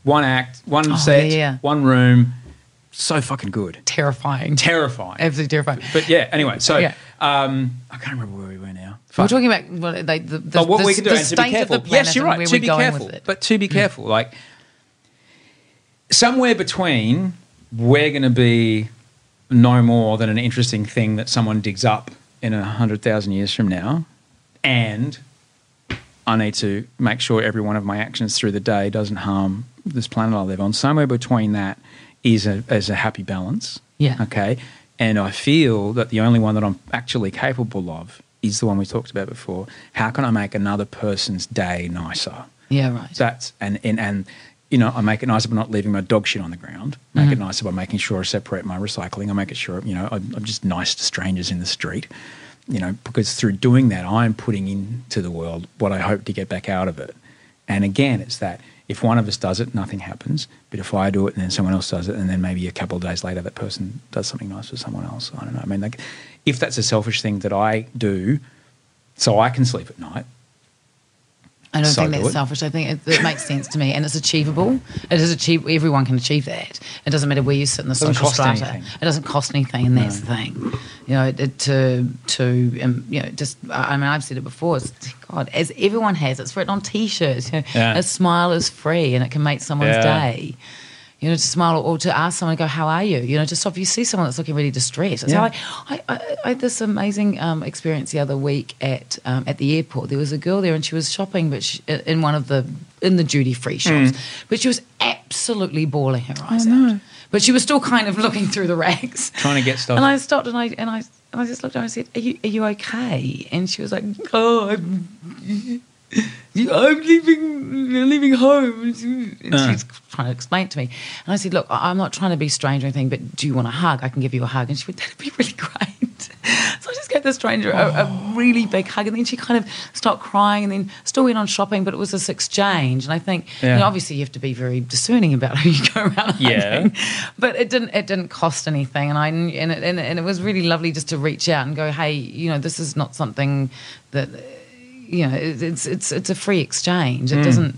One act, one Oh, set, yeah, yeah. one room. So fucking good. Terrifying. Terrifying. Absolutely terrifying. But yeah, anyway, so Yeah. um, I can't remember where we were now. We're talking about well, like, the, the, Oh, what the, we can do the and to be careful. yes, you're right. To be careful, but to be careful, like somewhere between we're going to be no more than an interesting thing that someone digs up in a hundred thousand years from now, and I need to make sure every one of my actions through the day doesn't harm this planet I live on. Somewhere between that is a is a happy balance. Yeah. Okay. And I feel that the only one that I'm actually capable of is the one we talked about before. How can I make another person's day nicer? yeah, right. That's and and, and you know, I make it nicer by not leaving my dog shit on the ground. Make Mm-hmm. it nicer by making sure I separate my recycling. I make it sure, you know, I'm, I'm just nice to strangers in the street. You know, because through doing that, I'm putting into the world what I hope to get back out of it. And again, it's that if one of us does it, nothing happens. But if I do it and then someone else does it, and then maybe a couple of days later, that person does something nice for someone else. I don't know. I mean, like, if that's a selfish thing that I do, so I can sleep at night, I don't So think that's selfish. I think it, it makes sense to me, and it's achievable. It is achievable. Everyone can achieve that. It doesn't matter where you sit in the Doesn't social strata. anything. It doesn't cost anything, and that's the thing. You know, it, to to um, you know, just I mean, I've said it before. It's, God, as everyone has, it's written on T-shirts. You know, Yeah. A smile is free, and it can make someone's Yeah. day. You know, to smile or to ask someone, go, "How are you?" You know, just if you see someone that's looking really distressed. Yeah. how I, I, I, I had this amazing um, experience the other week at um, at the airport. There was a girl there, and she was shopping, but she, in one of the in the duty free shops, but she was absolutely bawling her eyes out. But she was still kind of looking through the racks, trying to get stuff. and I stopped and I and I and I just looked at her and I said, "Are you are you okay?" And she was like, "Oh, I'm." I'm leaving, leaving home. And Uh. she's trying to explain it to me. And I said, Look, I'm not trying to be strange or anything, but do you want a hug? I can give you a hug. And she went, That'd be really great. So I just gave the stranger a, a really big hug. And then she kind of stopped crying and then still went on shopping, but it was this exchange. And I think, you know, obviously you have to be very discerning about who you go around Yeah. hugging. But it didn't, it didn't cost anything. And, I, and, it, and, and it was really lovely just to reach out and go, Hey, you know, this is not something that you know, it- it's it's it's a free exchange. It hmm. doesn't.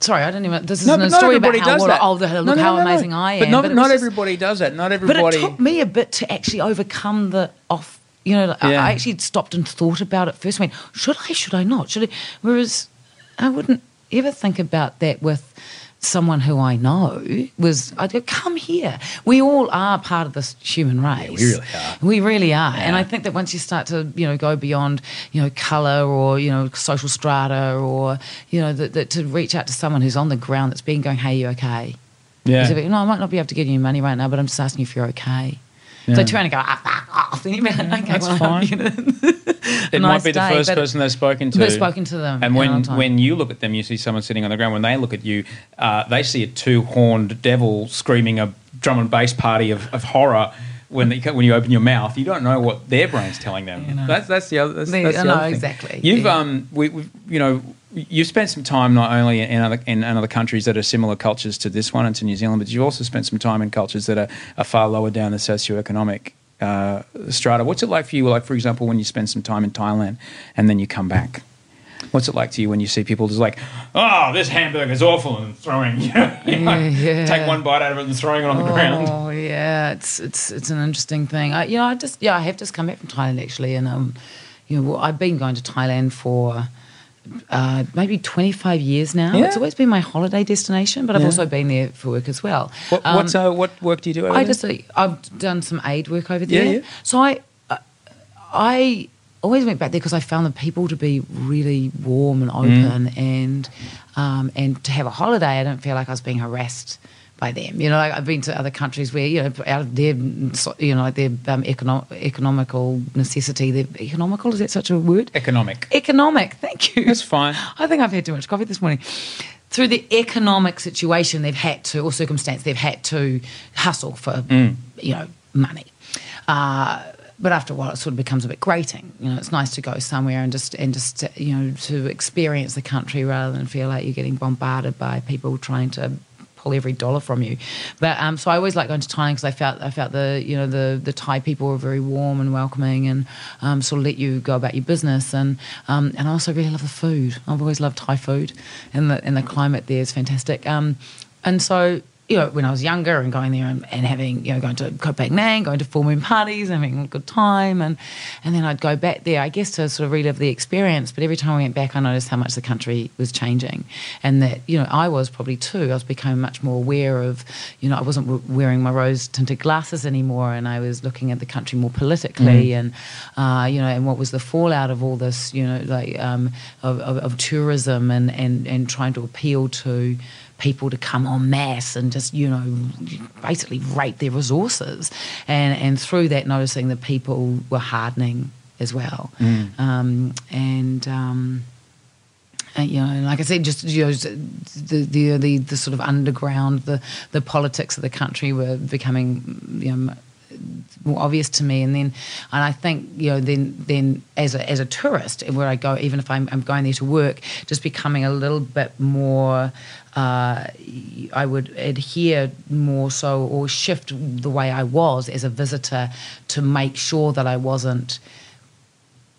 Sorry, I don't even. This isn't but a story about how, well, that. oh, the, look No, no, how no, no, no. amazing I am. But not, was not just- everybody does that. Not everybody. But it took me a bit to actually overcome the off. You know, I- Yeah. I actually stopped and thought about it first. I went, should I? Should I not? Should I? Whereas I wouldn't ever think about that with someone who I know. Was I'd go, come here. We all are part of this human race. we really are. We really are. And I think that once you start to, you know, go beyond, you know, colour or, you know, social strata or, you know, that, that to reach out to someone who's on the ground that's been going, hey, you okay? yeah. He's a bit, no, I might not be able to give you money right now, but I'm just asking if you're okay. So I Yeah. turn and go, ah, fuck off. And you'd be like, okay, that's well, fine. you know, it a might nice be the day, first person they've spoken to. But spoken to them. And when when you look at them, you see someone sitting on the ground. When they look at you, uh, they see a two horned devil screaming a drum and bass party of, of horror. When you, when you open your mouth, you don't know what their brain's telling them. You know. That's that's the other. That's, They- that's the know, other thing. exactly. You've Yeah. um we we you know you've spent some time not only in other in other countries that are similar cultures to this one and to New Zealand, but you've also spent some time in cultures that are, are far lower down the socioeconomic uh, strata. What's it like for you? Like for example, when you spend some time in Thailand and then you come back. What's it like to you when you see people just like, oh, this hamburger's awful, and throwing, you know, you know, Yeah. take one bite out of it and throwing it on the ground? Oh yeah, it's it's it's an interesting thing. I, you know, I just yeah, I have just come back from Thailand actually, and um, you know, I've been going to Thailand for uh, maybe 25 years now. Yeah. It's always been my holiday destination, but I've Yeah. also been there for work as well. What, Um, uh, what work do you do over I there? just uh, I've done some aid work over there. yeah. So I uh, I always went back there because I found the people to be really warm and Mm. open and um, and to have a holiday. I don't feel like I was being harassed by them. You know, like I've been to other countries where you know out of their you know like their um, econo- economical necessity, their economical is that such a word? Economic. Economic. Thank you. That's fine. I think I've had too much coffee this morning. Through the economic situation, they've had to, or circumstance, they've had to hustle for, you know, money. Uh, but after a while, it sort of becomes a bit grating. You know, it's nice to go somewhere and just and just you know to experience the country rather than feel like you're getting bombarded by people trying to pull every dollar from you. But um, so I always like going to Thailand because I felt I felt the you know the the Thai people were very warm and welcoming and um, sort of let you go about your business and um, and I also really love the food. I've always loved Thai food and the and the climate there is fantastic. Um, and so you know, when I was younger and going there and, and having, you know, going to Nang, going to full moon parties, having a good time. And, and then I'd go back there, I guess, to sort of relive the experience. But every time I went back, I noticed how much the country was changing. And that, you know, I was probably too. I was becoming much more aware of, you know, I wasn't w- wearing my rose tinted glasses anymore. And I was looking at the country more politically and, uh, you know, and what was the fallout of all this, you know, like um, of, of, of tourism and, and, and trying to appeal to, people to come en masse and just you know basically rape their resources. And and through that noticing that people were hardening as well. Um, and um, and, you know, like I said, just you know, the, the the the sort of underground, the the politics of the country were becoming, you know, more obvious to me. And then, and I think you know, then then as a as a tourist, where I go, even if I'm, I'm going there to work, just becoming a little bit more. Uh, I would adhere more so or shift the way I was as a visitor to make sure that I wasn't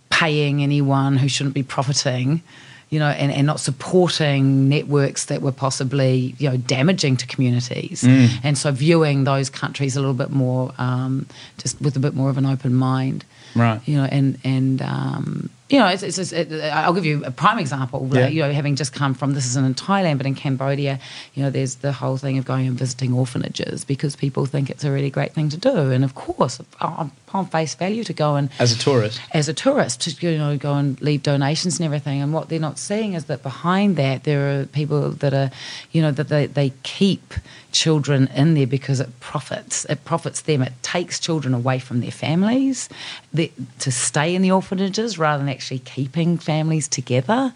paying anyone who shouldn't be profiting, you know, and, and not supporting networks that were possibly, you know, damaging to communities. And so viewing those countries a little bit more, um, just with a bit more of an open mind. Right. You know, and, and, um, you know, it's, it's, it's, it, I'll give you a prime example. Yeah. Like, you know, having just come from this isn't in Thailand, but in Cambodia, you know, there's the whole thing of going and visiting orphanages because people think it's a really great thing to do. And of course, on, on face value, to go and As a tourist. as a tourist to you know go and leave donations and everything. And what they're not seeing is that behind that there are people that are you know that they, they keep children in there because it profits. It profits them. It takes children away from their families the, to stay in the orphanages rather than actually keeping families together.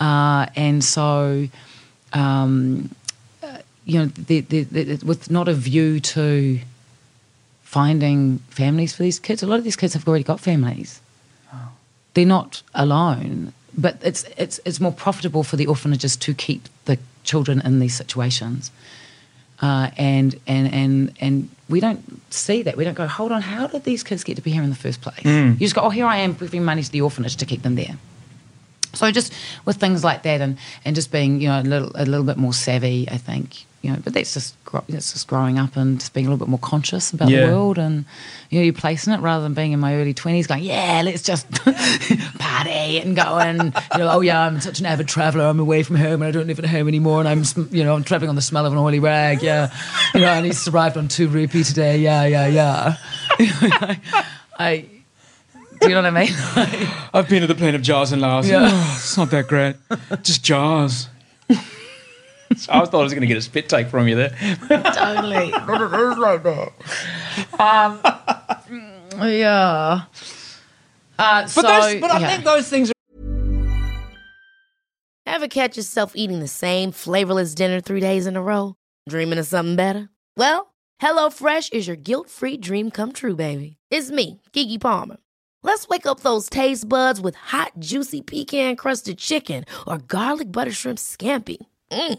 Uh, and so um, uh, you know the, the, the, with not a view to finding families for these kids. A lot of these kids have already got families. They're not alone, but it's it's it's more profitable for the orphanages to keep the children in these situations. Uh, and and and and we don't see that. We don't go, hold on, how did these kids get to be here in the first place? You just go, oh, here I am giving money to the orphanage to keep them there. So just with things like that, and, and just being you know a little a little bit more savvy, I think you know. But that's just gro- that's just growing up and just being a little bit more conscious about Yeah. the world and you know your place in it, rather than being in my early twenties going, yeah, let's just party and go and you know, oh yeah, I'm such an avid traveller. I'm away from home and I don't live at home anymore, and I'm you know I'm travelling on the smell of an oily rag. Yeah, you know, and he's arrived on two rupee today. Yeah, yeah, yeah. I. Do you know what I mean? I've been to the plain of Jaws and Laos. Yeah. Oh, it's not that great. Just Jaws. I thought I was going to get a spit take from you there. totally. um, yeah. Uh, so, But, those, but I yeah. think those things Are- Ever catch yourself eating the same flavorless dinner three days in a row? Dreaming of something better? Well, HelloFresh is your guilt-free dream come true, baby. It's me, Keke Palmer. Let's wake up those taste buds with hot, juicy pecan-crusted chicken or garlic butter shrimp scampi. Mm.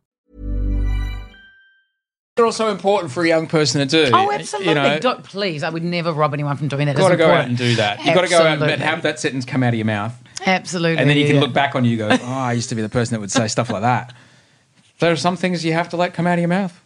They're also important for a young person to do. Oh, absolutely. You know, Don't, please, I would never rob anyone from doing that. got to go out and do that. You've got to go out and have that sentence come out of your mouth. Absolutely. And then you can yeah. look back on you and go, oh, I used to be the person that would say stuff like that. There are some things you have to let come out of your mouth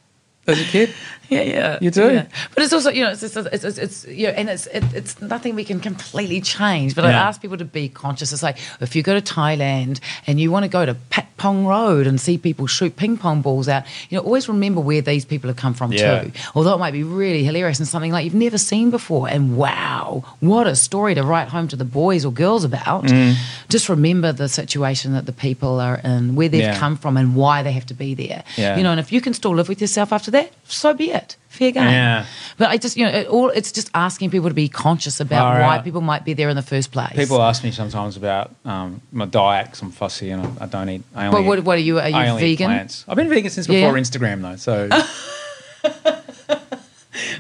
as a kid. Yeah, yeah, You do? yeah. But it's also, you know, it's it's, it's, it's, it's you know, and it's it, it's nothing we can completely change. But I ask people to be conscious. It's like if you go to Thailand and you want to go to Pat Pong Road and see people shoot ping pong balls out, you know, always remember where these people have come from Yeah. too. Although it might be really hilarious and something like you've never seen before, and wow, what a story to write home to the boys or girls about. Mm. Just remember the situation that the people are in, where they've Yeah. come from, and why they have to be there. Yeah. You know, and if you can still live with yourself after that, so be it. Fair game. Yeah. But I just, you know, it all it's just asking people to be conscious about why right. people might be there in the first place. People ask me sometimes about um, my diet because I'm fussy and I, I don't eat. I only Well, what, what are you? Are you I vegan? plants. I've been vegan since Yeah. before Instagram though. So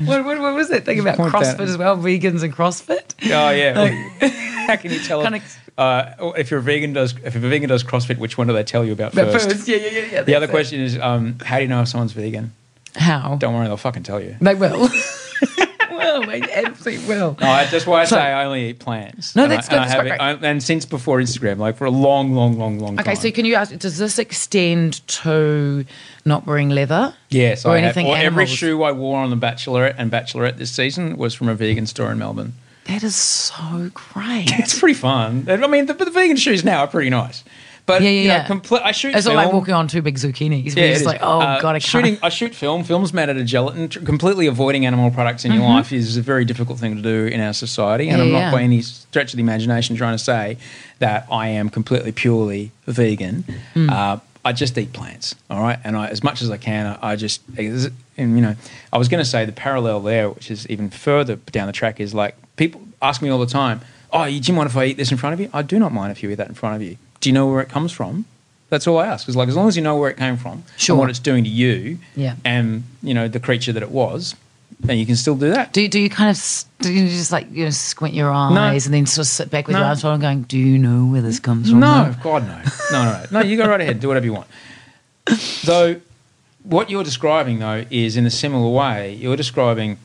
What, what, what was that thing about CrossFit as well? Vegans and CrossFit. oh yeah. How can you tell? Kinda- uh, if you're a vegan does if a vegan does CrossFit, which one do they tell you about first? first, yeah, yeah, yeah. yeah The other it. question is, um, how do you know if someone's vegan? How? Don't worry, they'll fucking tell you. They will. well, they absolutely will. No, I- that's why I say I only eat plants. No, And that's I- good, And, I have great, it- I- and since before Instagram, like for a long, long, long, long time. Okay, time. so can you ask? Does this extend to not wearing leather? Yes, or I have- anything or every shoe I wore on the Bachelorette and Bachelorette this season was from a vegan store in Melbourne. That is so great. It's pretty fun. I mean, the, the vegan shoes now are pretty nice. But Yeah, yeah, you know, yeah. compl- I shoot It's film. like walking on two big zucchinis. Yeah, We're it just is. like, oh Uh, god, I can't. shooting. I shoot film. Films made out of gelatin. Completely avoiding animal products in your life is a very difficult thing to do in our society. And Mm-hmm. Yeah, I'm not by any stretch of the imagination trying to say that I am completely purely vegan. Mm. Uh, I just eat plants. All right, and I, as much as I can, I, I just and you know, I was going to say the parallel there, which is even further down the track, is like people ask me all the time, "Oh, do you mind if I eat this in front of you?" I do not mind if you eat that in front of you. Do you know where it comes from? That's all I ask. Is like as long as you know where it came from Sure. and what it's doing to you, Yeah. and you know the creature that it was, then you can still do that. Do you, do you kind of do you just like you know squint your eyes and then sort of sit back with No. your arms folded and going, "Do you know where this comes from?" No, God no, no, no, no. No, you go right ahead. Do whatever you want. Though, what you're describing though is in a similar way. You're describing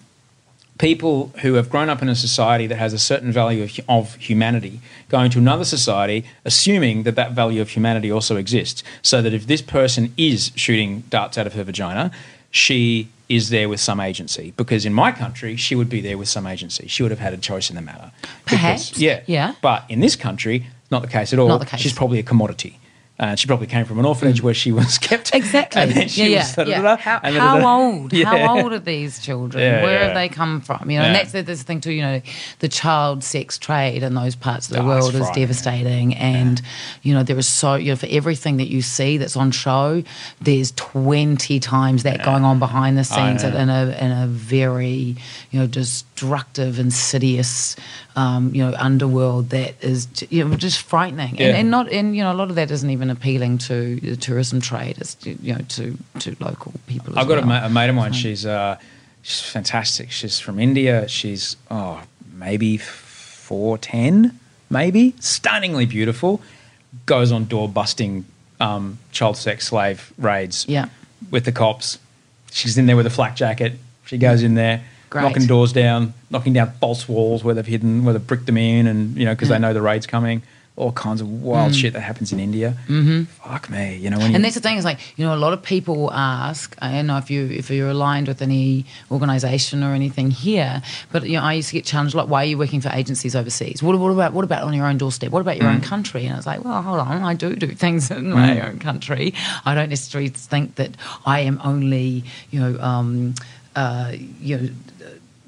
people who have grown up in a society that has a certain value of, of humanity going to another society assuming that that value of humanity also exists. So that if this person is shooting darts out of her vagina she is there with some agency. Because in my country she would be there with some agency. She would have had a choice in the matter. Because- Perhaps, yeah. Yeah. but in this country it's not the case at all. Not the case. she's probably a commodity uh, she probably came from an orphanage where she was kept Exactly. and then she yeah, was yeah, da-da-da. How, and how old? Yeah. How old are these children? Yeah, Where have they come from? You know, and that's the thing too. You know, the child sex trade in those parts of the Oh, world is devastating, and you know there is so you know for everything that you see that's on show, there's twenty times that going on behind the scenes in a in a very you know destructive, insidious, um, you know underworld that is you know just frightening, and, and not and you know a lot of that isn't even appealing to the tourism trade. It's you know to to local people. I've got a, ma- a mate of mine. She's uh, she's fantastic. She's from India. She's oh maybe four ten, maybe stunningly beautiful. Goes on door busting um, child sex slave raids. Yeah. with the cops. She's in there with a flak jacket. She goes in there. Great. Knocking doors down, knocking down false walls where they've hidden, where they've bricked them in, and you know because they know the raid's coming. All kinds of wild shit that happens in India. Mm-hmm. Fuck me, you know you, And that's the thing is like you know a lot of people ask I don't know if you if you're aligned with any organisation or anything here, but you know I used to get challenged like why are you working for agencies overseas? What, what about what about on your own doorstep? What about your Mm. own country? And I was like, well, hold on, I do do things in my Mm. own country. I don't necessarily think that I am only you know um, uh, you know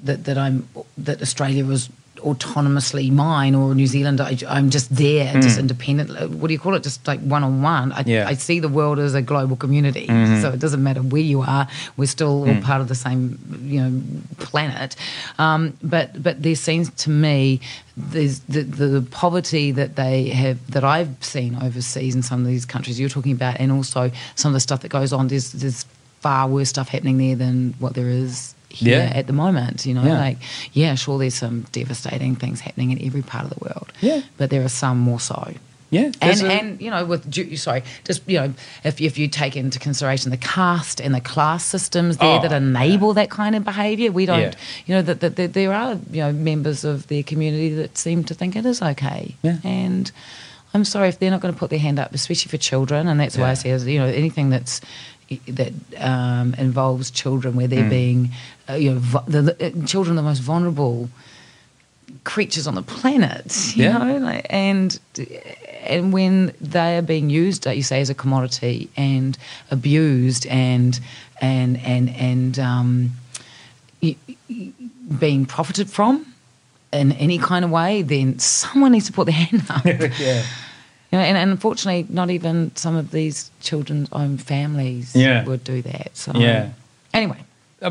that that I'm that Australia was autonomously mine or New Zealand I, I'm just there hmm. just independent. What do you call it? Just like one on one I, see the world as a global community mm-hmm. so it doesn't matter where you are we're still all hmm. part of the same you know planet. Um, but but there seems to me there's the, the poverty that they have that I've seen overseas in some of these countries you're talking about and also some of the stuff that goes on there's there's far worse stuff happening there than what there is here Yeah. at the moment. You know, Yeah. like yeah, sure, there's some devastating things happening in every part of the world. Yeah. but there are some more so. Yeah, And, a- and you know with sorry just you know if, if you take into consideration the caste and the class systems there Oh, that enable that kind of behaviour we don't Yeah. you know that, that, that there are you know members of their community that seem to think it is okay Yeah. and I'm sorry if they're not going to put their hand up especially for children and that's why I say you know anything that's that um, involves children where Mm. they're being uh, you know the, the, uh, children are the most vulnerable creatures on the planet, you Yeah. know, like, and and when they are being used, like you say, as a commodity and abused and and and and um, y- y- being profited from in any kind of way, then someone needs to put their hand up. yeah. You know, and, and unfortunately, not even some of these children's own families Yeah. would do that. So Yeah. Anyway,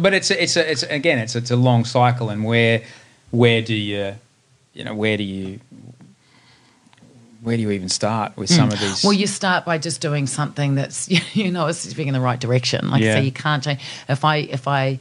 But it's a, it's a, it's again it's it's a long cycle, and where where do you you know where do you where do you even start with some of these? Mm. Well, you start by just doing something that's you know it's moving in the right direction. Like I Yeah. say, you can't change. If I if I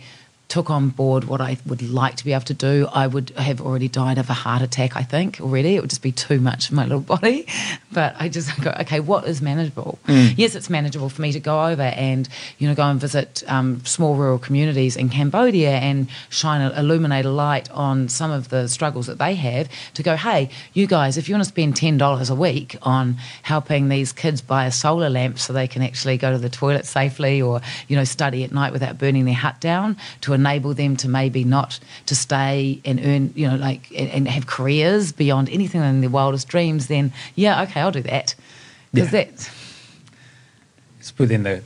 took on board what I would like to be able to do, I would have already died of a heart attack. I think already it would just be too much for my little body. But I just go, okay, what is manageable? Mm. Yes, it's manageable for me to go over and you know go and visit um, small rural communities in Cambodia and shine a, illuminate a light on some of the struggles that they have. To go, hey, you guys, if you want to spend ten dollars a week on helping these kids buy a solar lamp so they can actually go to the toilet safely, or you know study at night without burning their hut down, to enable them to maybe not to stay and earn, you know, like and, and have careers beyond anything in their wildest dreams, then yeah, okay, I'll do that because Yeah. that's it's within the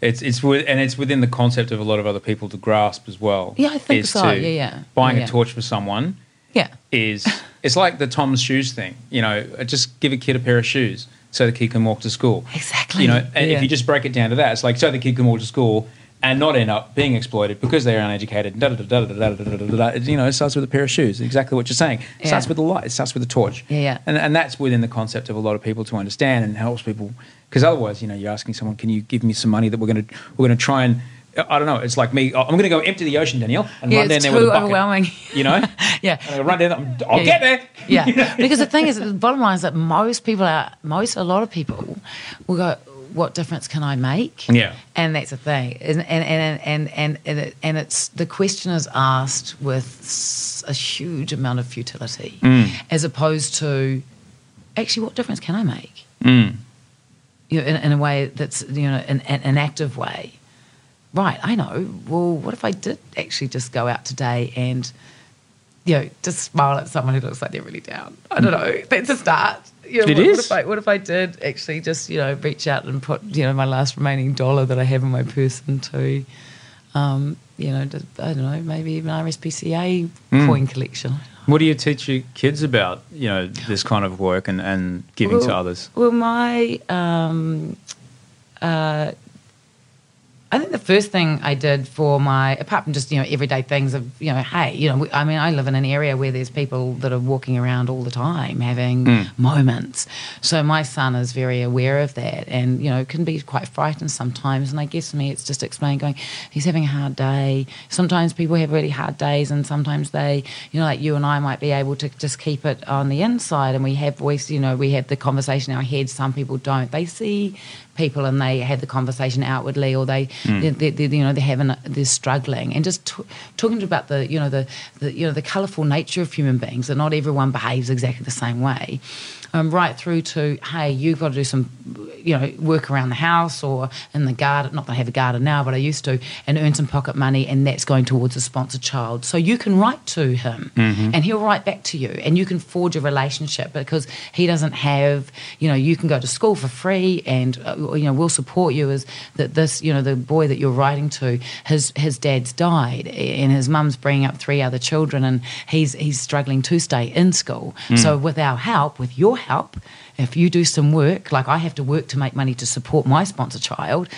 it's it's with, and it's within the concept of a lot of other people to grasp as well. Yeah, I think so. Yeah, yeah. Buying Yeah, a torch for someone yeah. is it's like the Tom's shoes thing. You know, uh, just give a kid a pair of shoes so the kid can walk to school. Exactly. You know, and Yeah. if you just break it down to that, it's like so the kid can walk to school and not end up being exploited because they're uneducated. Da, da, da, da, da, da, da, da, da. You know, it starts with a pair of shoes. Exactly what you're saying. It starts with a light. It starts with a torch. Yeah, yeah. And and that's within the concept of a lot of people to understand and helps people because otherwise, you know, you're asking someone, can you give me some money that we're gonna we're gonna try and I don't know. It's like me. I'm going to go empty the ocean, Danielle, and Yeah, run down there with a too bucket. overwhelming. You know, Yeah. and I run down. I'll Yeah, get yeah. there. Yeah, because the thing is, the bottom line is that most people are, most, a lot of people will go, what difference can I make? Yeah. And that's the thing. And, and, and, and, and, and, it, and it's, the question is asked with a huge amount of futility mm. as opposed to, actually, what difference can I make? Mm. You know, in, in a way that's, you know, an, an, an active way. Right, I know. Well, what if I did actually just go out today and you know, just smile at someone who looks like they're really down. I don't mm. know. That's a start. You know, It what, is. What if, I, what if I did actually just, you know, reach out and put, you know, my last remaining dollar that I have in my purse into, um, you know, I don't know, maybe even RSPCA Hmm. coin collection. What do you teach your kids about? You know, this kind of work and, and giving to others. Well, my, um, uh, I think the first thing I did for my, apart from just you know everyday things of you know, hey, you know, I mean, I live in an area where there's people that are walking around all the time having hmm. moments. So my son is very aware of that, and you know, can be quite frightened sometimes. And I guess for me, it's just explaining, going, he's having a hard day. Sometimes people have really hard days, and sometimes they, you know, like you and I might be able to just keep it on the inside, and we have voice. You know, we have the conversation in our head. Some people don't. They see people and they have the conversation outwardly, or they, hmm. they, they, they- you know, they're having, they're struggling, and just t- talking about the, you know, the, the, you know, the colourful nature of human beings. That not everyone behaves exactly the same way. Um, right through to, hey, you've got to do some, you know, work around the house or in the garden. Not that I have a garden now, but I used to, and earn some pocket money, and that's going towards a sponsored child. So you can write to him, and he'll write back to you, and you can forge a relationship because he doesn't have, you know, you can go to school for free, and uh, you know, we'll support you. As that this, you know, the boy that you're writing to, his his dad's died, and his mum's bringing up three other children, and he's he's struggling to stay in school. So with our help, with your help, if you do some work, like I have to work to make money to support my sponsor child,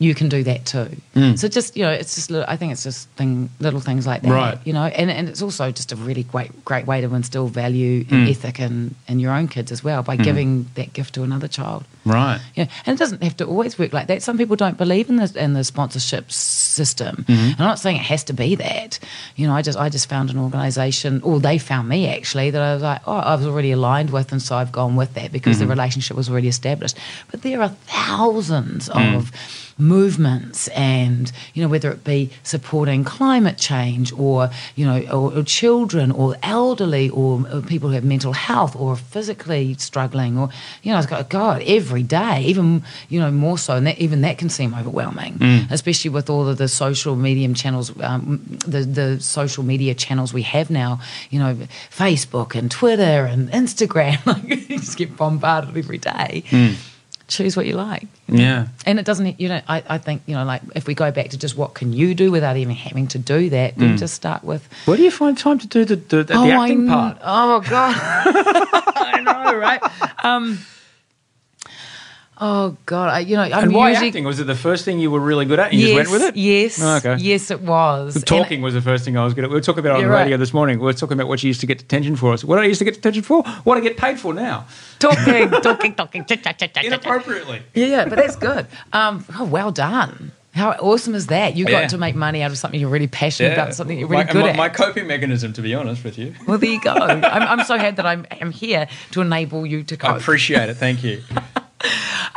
you can do that too. So just you know, it's just little, I think it's just thing, little things like that, Right. You know, and and it's also just a really great great way to instill value and ethic in in your own kids as well by giving that gift to another child. Right. Yeah, and it doesn't have to always work like that. Some people don't believe in the in the sponsorship system. Mm-hmm. And I'm not saying it has to be that. You know, I just I just found an organisation, or they found me actually that I was like, oh, I was already aligned with, and so I've gone with that because Mm-hmm. the relationship was already established. But there are thousands Mm. of movements and you know whether it be supporting climate change or you know or, or children or elderly or, or people who have mental health or physically struggling or you know it's got god every day even you know more so and that, even that can seem overwhelming especially with all of the social medium channels um, the the social media channels we have now you know facebook and twitter and instagram like you just get bombarded every day choose what you like Yeah. and it doesn't, you know, I, I think, you know, like if we go back to just what can you do without even having to do that, then just start with. Where do you find time to do the, the, the I acting kn- part? Oh, God. I know, right? Um, oh, God. I, you know, I'm and why usually. acting? Was it the first thing you were really good at and you yes, just went with it? Yes. Oh, okay. Yes, it was. The And- talking was the first thing I was good at. We were talking about it on the radio right. this morning. We were talking about what you used to get detention for. Us. What I used to get detention for? What I get paid for now? talking, talking, talking. cha, cha, cha. Inappropriately. Yeah, yeah, but that's good. Um, oh, well done. How awesome is that? You got Yeah. to make money out of something you're really passionate about, something you're really my, good my, at. my coping mechanism, to be honest with you. well, there you go. I'm, I'm so glad that I'm, I'm here to enable you to I cope. appreciate it. Thank you.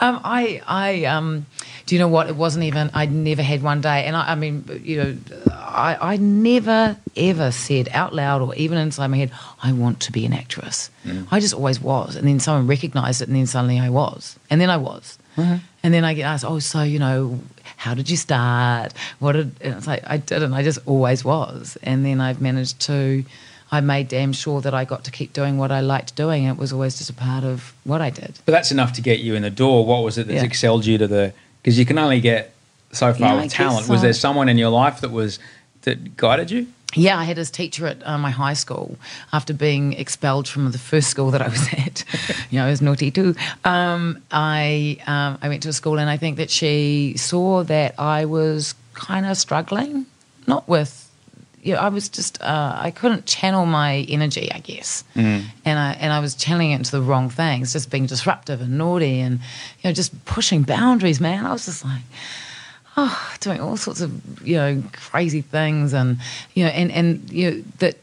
Um, I, I, um, do you know what? It wasn't even. I never had one day, and I, I mean, you know, I, I never ever said out loud or even inside my head, I want to be an actress. I just always was, and then someone recognised it, and then suddenly I was, and then I was, and then I get asked, oh, so you know, how did you start? What did? And it's like I didn't. I just always was, and then I've managed to. I made damn sure that I got to keep doing what I liked doing. It was always just a part of what I did. But that's enough to get you in the door. What was it that Yeah. excelled you to the? Because you can only get so far Yeah, with talent. Was there someone in your life that was that guided you? Yeah, I had this teacher at uh, my high school after being expelled from the first school that I was at. you know, I was naughty too. Um, I um, I went to a school and I think that she saw that I was kind of struggling, not with. You know, I was just uh, I couldn't channel my energy, I guess, and I and I was channeling it into the wrong things, just being disruptive and naughty, and you know, just pushing boundaries. Man, I was just like, oh, doing all sorts of you know crazy things, and you know, and and you know that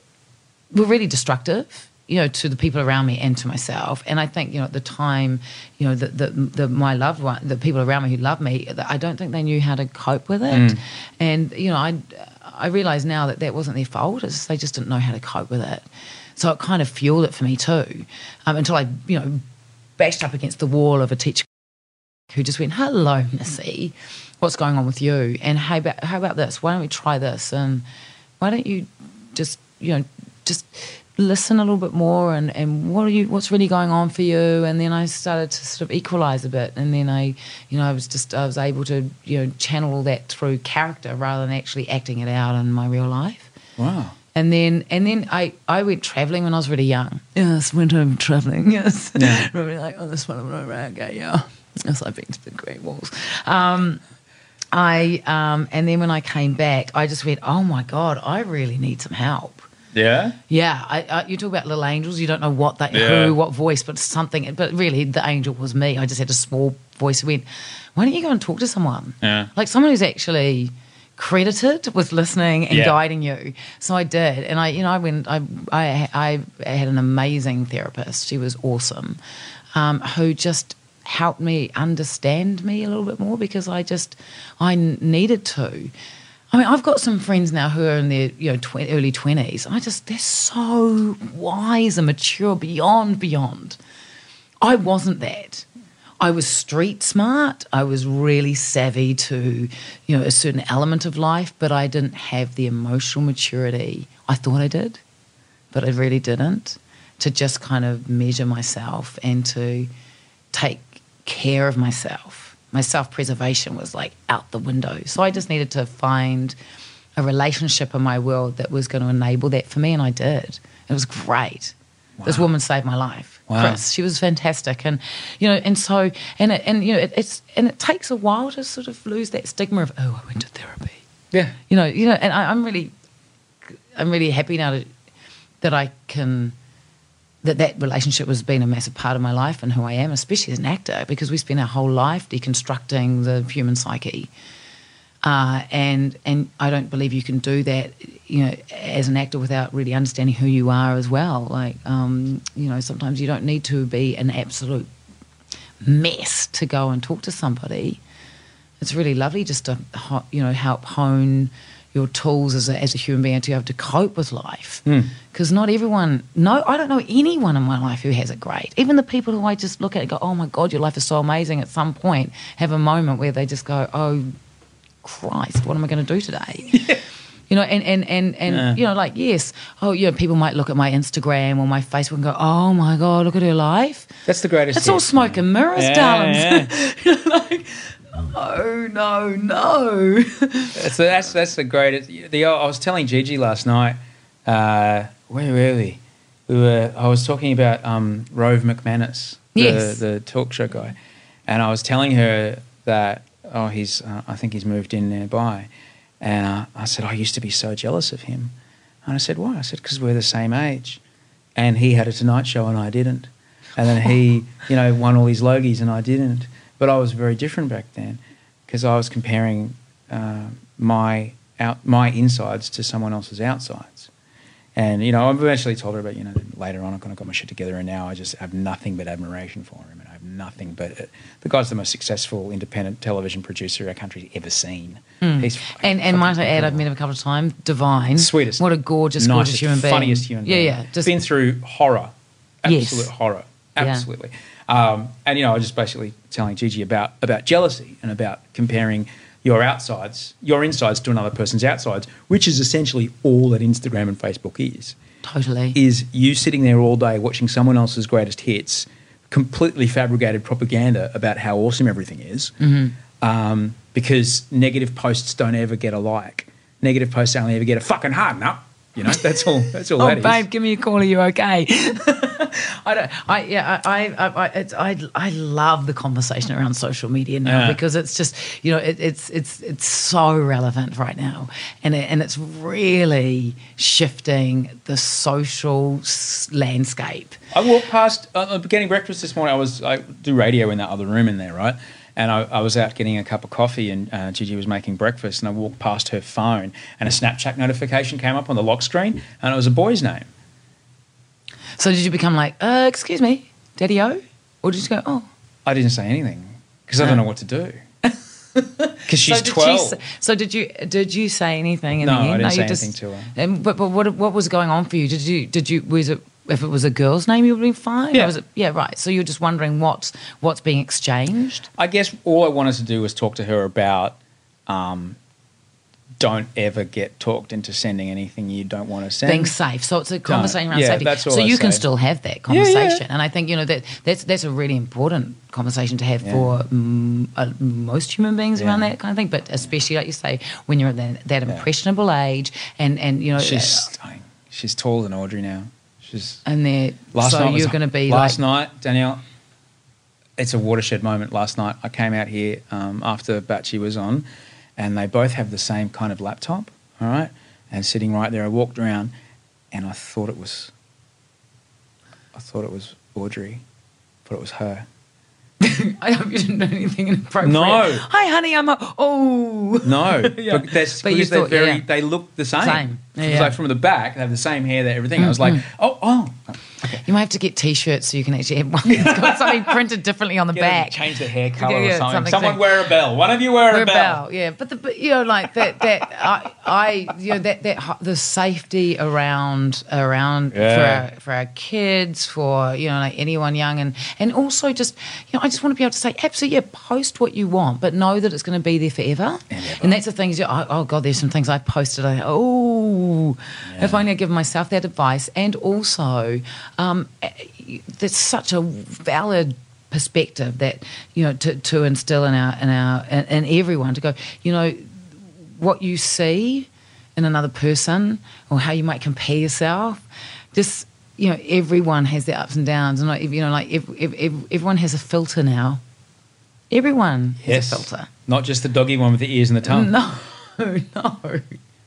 were really destructive. You know, to the people around me and to myself, and I think you know at the time, you know, that the, the my loved one, the people around me who loved me, I don't think they knew how to cope with it, and you know, I I realize now that that wasn't their fault; it's just they just didn't know how to cope with it. So it kind of fueled it for me too, um, until I you know bashed up against the wall of a teacher who just went, "Hello, Missy, what's going on with you?" And about how about this? Why don't we try this? And why don't you just you know just listen a little bit more and, and what are you what's really going on for you and then I started to sort of equalize a bit and then I you know I was just I was able to you know channel all that through character rather than actually acting it out in my real life Wow. and then and then I, I went traveling when I was really young. Yes, went home traveling. Yes, Yeah. really like oh this one I'm okay, yeah. Yes, I've been to the Great Walls. Um, I um, and then when I came back, I just went, oh my god, I really need some help. Yeah. Yeah, I, I, you talk about little angels. You don't know what that, Yeah. who, what voice, but something. But really, the angel was me. I just had a small voice. went, "Why don't you go and talk to someone? Yeah. Like someone who's actually credited with listening and Yeah. guiding you." So I did, and I, you know, I went. I, I, I had an amazing therapist. She was awesome, um, who just helped me understand me a little bit more because I just I needed to. I mean, I've got some friends now who are in their you know tw- early twenties. I just they're so wise and mature beyond beyond. I wasn't that. I was street smart. I was really savvy to you know a certain element of life, but I didn't have the emotional maturity. I thought I did, but I really didn't. To just kind of measure myself and to take care of myself. My self preservation was like out the window. So I just needed to find a relationship in my world that was going to enable that for me, and I did. It was great. This woman saved my life, Wow. Chris. She was fantastic, and you know, and so, and it, and you know, it, it's and it takes a while to sort of lose that stigma of oh, I went to therapy Yeah. you know, you know, and I, I'm really, I'm really happy now to, that I can, that that relationship has been a massive part of my life and who I am, especially as an actor, because we spend our whole life deconstructing the human psyche. uh, and and I don't believe you can do that, you know, as an actor without really understanding who you are as well. Like, um, you know, sometimes you don't need to be an absolute mess to go and talk to somebody. It's really lovely just to, you know, help hone your tools as a, as a human being to be able to cope with life. Hmm. Because not everyone, no, I don't know anyone in my life who has it great. Even the people who I just look at and go, oh my God, your life is so amazing, at some point have a moment where they just go, oh Christ, what am I going to do today? You know, and, and, and, and you know, like, yes, oh, you know, people might look at my Instagram or my Facebook and go, oh my God, look at her life. That's the greatest. It's all smoke and mirrors, Yeah, darlings. yeah. You know, like, no, no, no. so that's that's the greatest. The I was telling Gigi last night. Uh, where were we? We were. I was talking about um, Rove McManus, the, Yes. the talk show guy, and I was telling her that oh, he's. Uh, I think he's moved in nearby, and uh, I said I used to be so jealous of him, and I said why? I said because we're the same age, and he had a Tonight Show and I didn't, and then he, you know, won all these Logies and I didn't, but I was very different back then because I was comparing uh, my out my insides to someone else's outsides. And you know, I've eventually told her about you know later on I kind of got my shit together, and now I just have nothing but admiration for him, and I have nothing but uh, the guy's the most successful independent television producer our country's ever seen. He's Hmm. And and might I add, I've met him a couple of times. Divine, sweetest, What a gorgeous, gorgeous nicest, human being. funniest human Yeah, being. yeah. yeah, Just been through horror, Yes. absolute horror, Yeah. Um, and you know, I was just basically telling Gigi about about jealousy and about comparing your outsides, your insides to another person's outsides, which is essentially all that Instagram and Facebook is. totally. Is you sitting there all day watching someone else's greatest hits, completely fabricated propaganda about how awesome everything is, Mm-hmm. um, because negative posts don't ever get a like. Negative posts only ever get a fucking harden up. You know, that's all. That's all Oh, that is. babe, give me a call. Are you okay? I don't. I yeah. I I I, it's, I I love the conversation around social media now Yeah. because it's just you know it, it's it's it's so relevant right now, and it, and it's really shifting the social s- landscape. I walked past uh, uh, getting breakfast this morning. I was I do radio in that other room in there, right? And I, I was out getting a cup of coffee, and uh, Gigi was making breakfast, and I walked past her phone, and a Snapchat notification came up on the lock screen, and it was a boy's name. So did you become like, uh, excuse me, Daddy O, or did you go, oh? I didn't say anything because I don't know what to do. Because she's so twelve. She, so did you did you say anything in No, the end? I didn't say you just- anything to her. And, but but what what was going on for you? Did you did you was it if it was a girl's name you would be fine? Yeah. was it, yeah, right. So you're just wondering what's what's being exchanged. I guess all I wanted to do was talk to her about um, don't ever get talked into sending anything you don't want to send. Being safe, so it's a conversation around Yeah, safety. that's all so I you can still have that yeah. conversation, and I think you know that that's that's a really important conversation to have Yeah. for mm, uh, most human beings around that kind of thing. But especially like you say, when you're at that, that impressionable age, and and you know, She's uh. She's taller than Audrey now. She's and they're Last so night was- you're going to be last like, night, Danielle. It's a watershed moment. Last night, I came out here um, after Batchy was on, and they both have the same kind of laptop. All right, and sitting right there, I walked around, and I thought it was. I thought it was Audrey, but it was her. I hope you didn't do anything inappropriate. No. Hi, honey. I'm a. Oh. No, Yeah. but, that's, But you thought, very. yeah. They look the same. Same. It was Yeah. like from the back, they have the same hair, that everything. I was like, mm-hmm. oh, oh. You might have to get T-shirts so you can actually have one that's got something printed differently on the Get them to back. change the hair color Yeah, yeah, or something. something Someone like- wear a bell. One of you wear, Wear a bell. yeah. But the but, you know like that that I I you know that that the safety around around Yeah. for our, for our kids for you know like anyone young and and also just you know I just want to be able to say absolutely yeah post what you want but know that it's going to be there forever. And that's the things. you- Oh, oh God, there's some things I posted. I oh, if only I'd given myself that advice. And also, um, there's such a valid perspective that you know to, to instill in our in our in, in everyone to go. You know, what you see in another person or how you might compare yourself. Just you know, everyone has their ups and downs, and like you know, like if, if, if everyone has a filter now. Everyone has Yes. a filter. Not just the doggy one with the ears and the tongue. No, no.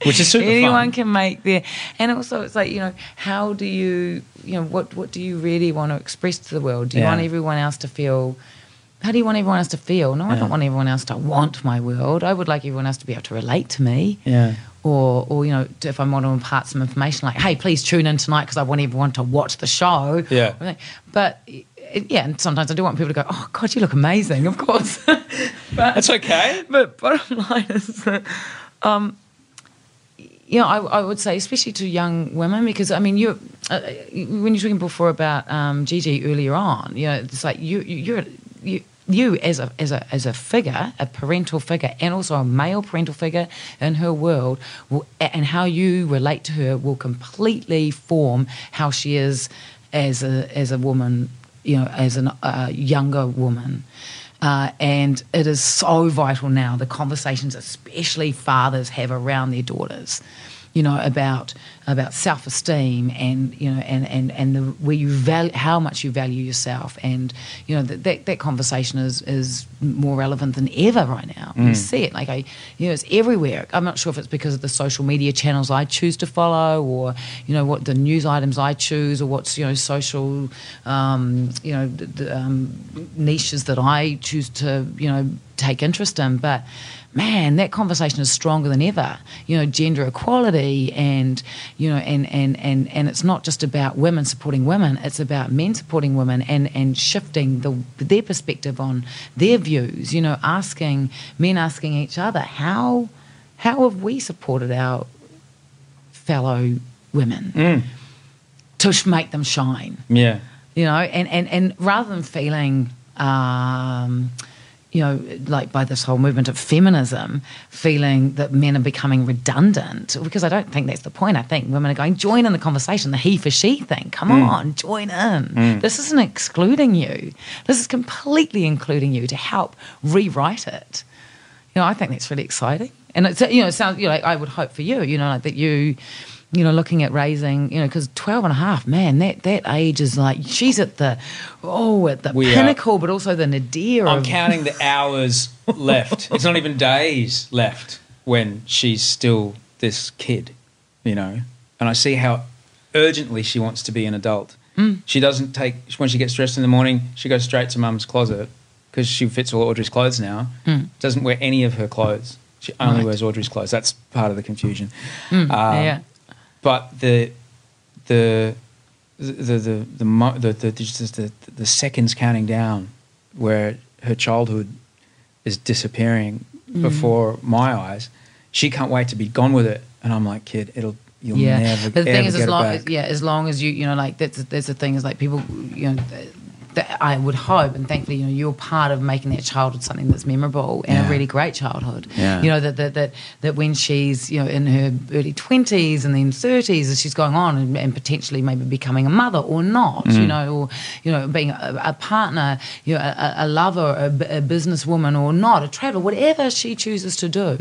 Which is super Anyone fun. can make their, and also it's like you know, how do you, you know, what what do you really want to express to the world? Do you Yeah. want everyone else to feel how do you want everyone else to feel? No, I don't want everyone else to want my world. I would like everyone else to be able to relate to me. Yeah. Or, or you know, if I want to impart some information, like, hey, please tune in tonight because I want everyone to watch the show. Yeah. But yeah, and sometimes I do want people to go, oh God, you look amazing, of course. but, That's okay. but bottom line is that, um, you know, I, I would say, especially to young women, because I mean, you uh, when you're talking before about um, Gigi earlier on, you know, it's like you, you you're you. You as a as a as a figure, a parental figure, and also a male parental figure in her world, will, and how you relate to her will completely form how she is as a as a woman, you know, as a uh, younger woman. Uh, and it is so vital now the conversations, especially fathers have around their daughters, you know, about about self esteem and you know and and and the where you value how much you value yourself, and you know that that, that conversation is is more relevant than ever right now. You see it like I, you know, it's everywhere. I'm not sure if it's because of the social media channels I choose to follow, or you know what the news items I choose, or what's you know social, um, you know, the, the, um, niches that I choose to you know take interest in. But man, that conversation is stronger than ever. You know, gender equality, and you know, and and and and it's not just about women supporting women; it's about men supporting women, and and shifting the their perspective on their views. You know, asking men asking each other how how have we supported our fellow women to make them shine Yeah. you know, and, and, and rather than feeling, um, you know, like by this whole movement of feminism, feeling that men are becoming redundant, because I don't think that's the point. I think women are going, join in the conversation, the he for she thing. Come mm. on, join in. Mm. This isn't excluding you, this is completely including you to help rewrite it. You know, I think that's really exciting. And it's, you know, it sounds, you know, like I would hope for you, you know, like that you, you know, looking at raising, you know, because 12 and a half, man, that, that age is like, she's at the, oh, at the We are- pinnacle, but also the nadir I'm of, counting the hours left. It's not even days left when she's still this kid, you know. And I see how urgently she wants to be an adult. She doesn't take when she gets dressed in the morning. She goes straight to mum's closet because she fits all Audrey's clothes now. Doesn't wear any of her clothes. She only Right. wears Audrey's clothes. That's part of the confusion. Mm, Um, yeah. But the the the the the the, the, the, the seconds counting down where her childhood is disappearing Mm. before my eyes she can't wait to be gone with it and i'm like kid it'll you'll yeah. never but the ever thing is, get as long as, yeah, as long as you, you know, like that's, that's the thing is like people, you know, that I would hope, and thankfully, you know, you're part of making that childhood something that's memorable and Yeah. a really great childhood. Yeah. You know that that that that when she's you know in her early twenties and then thirties, as she's going on and, and potentially maybe becoming a mother or not, Mm. you know, or you know being a, a partner, you know, a, a lover, a businesswoman or not, a traveler, whatever she chooses to do,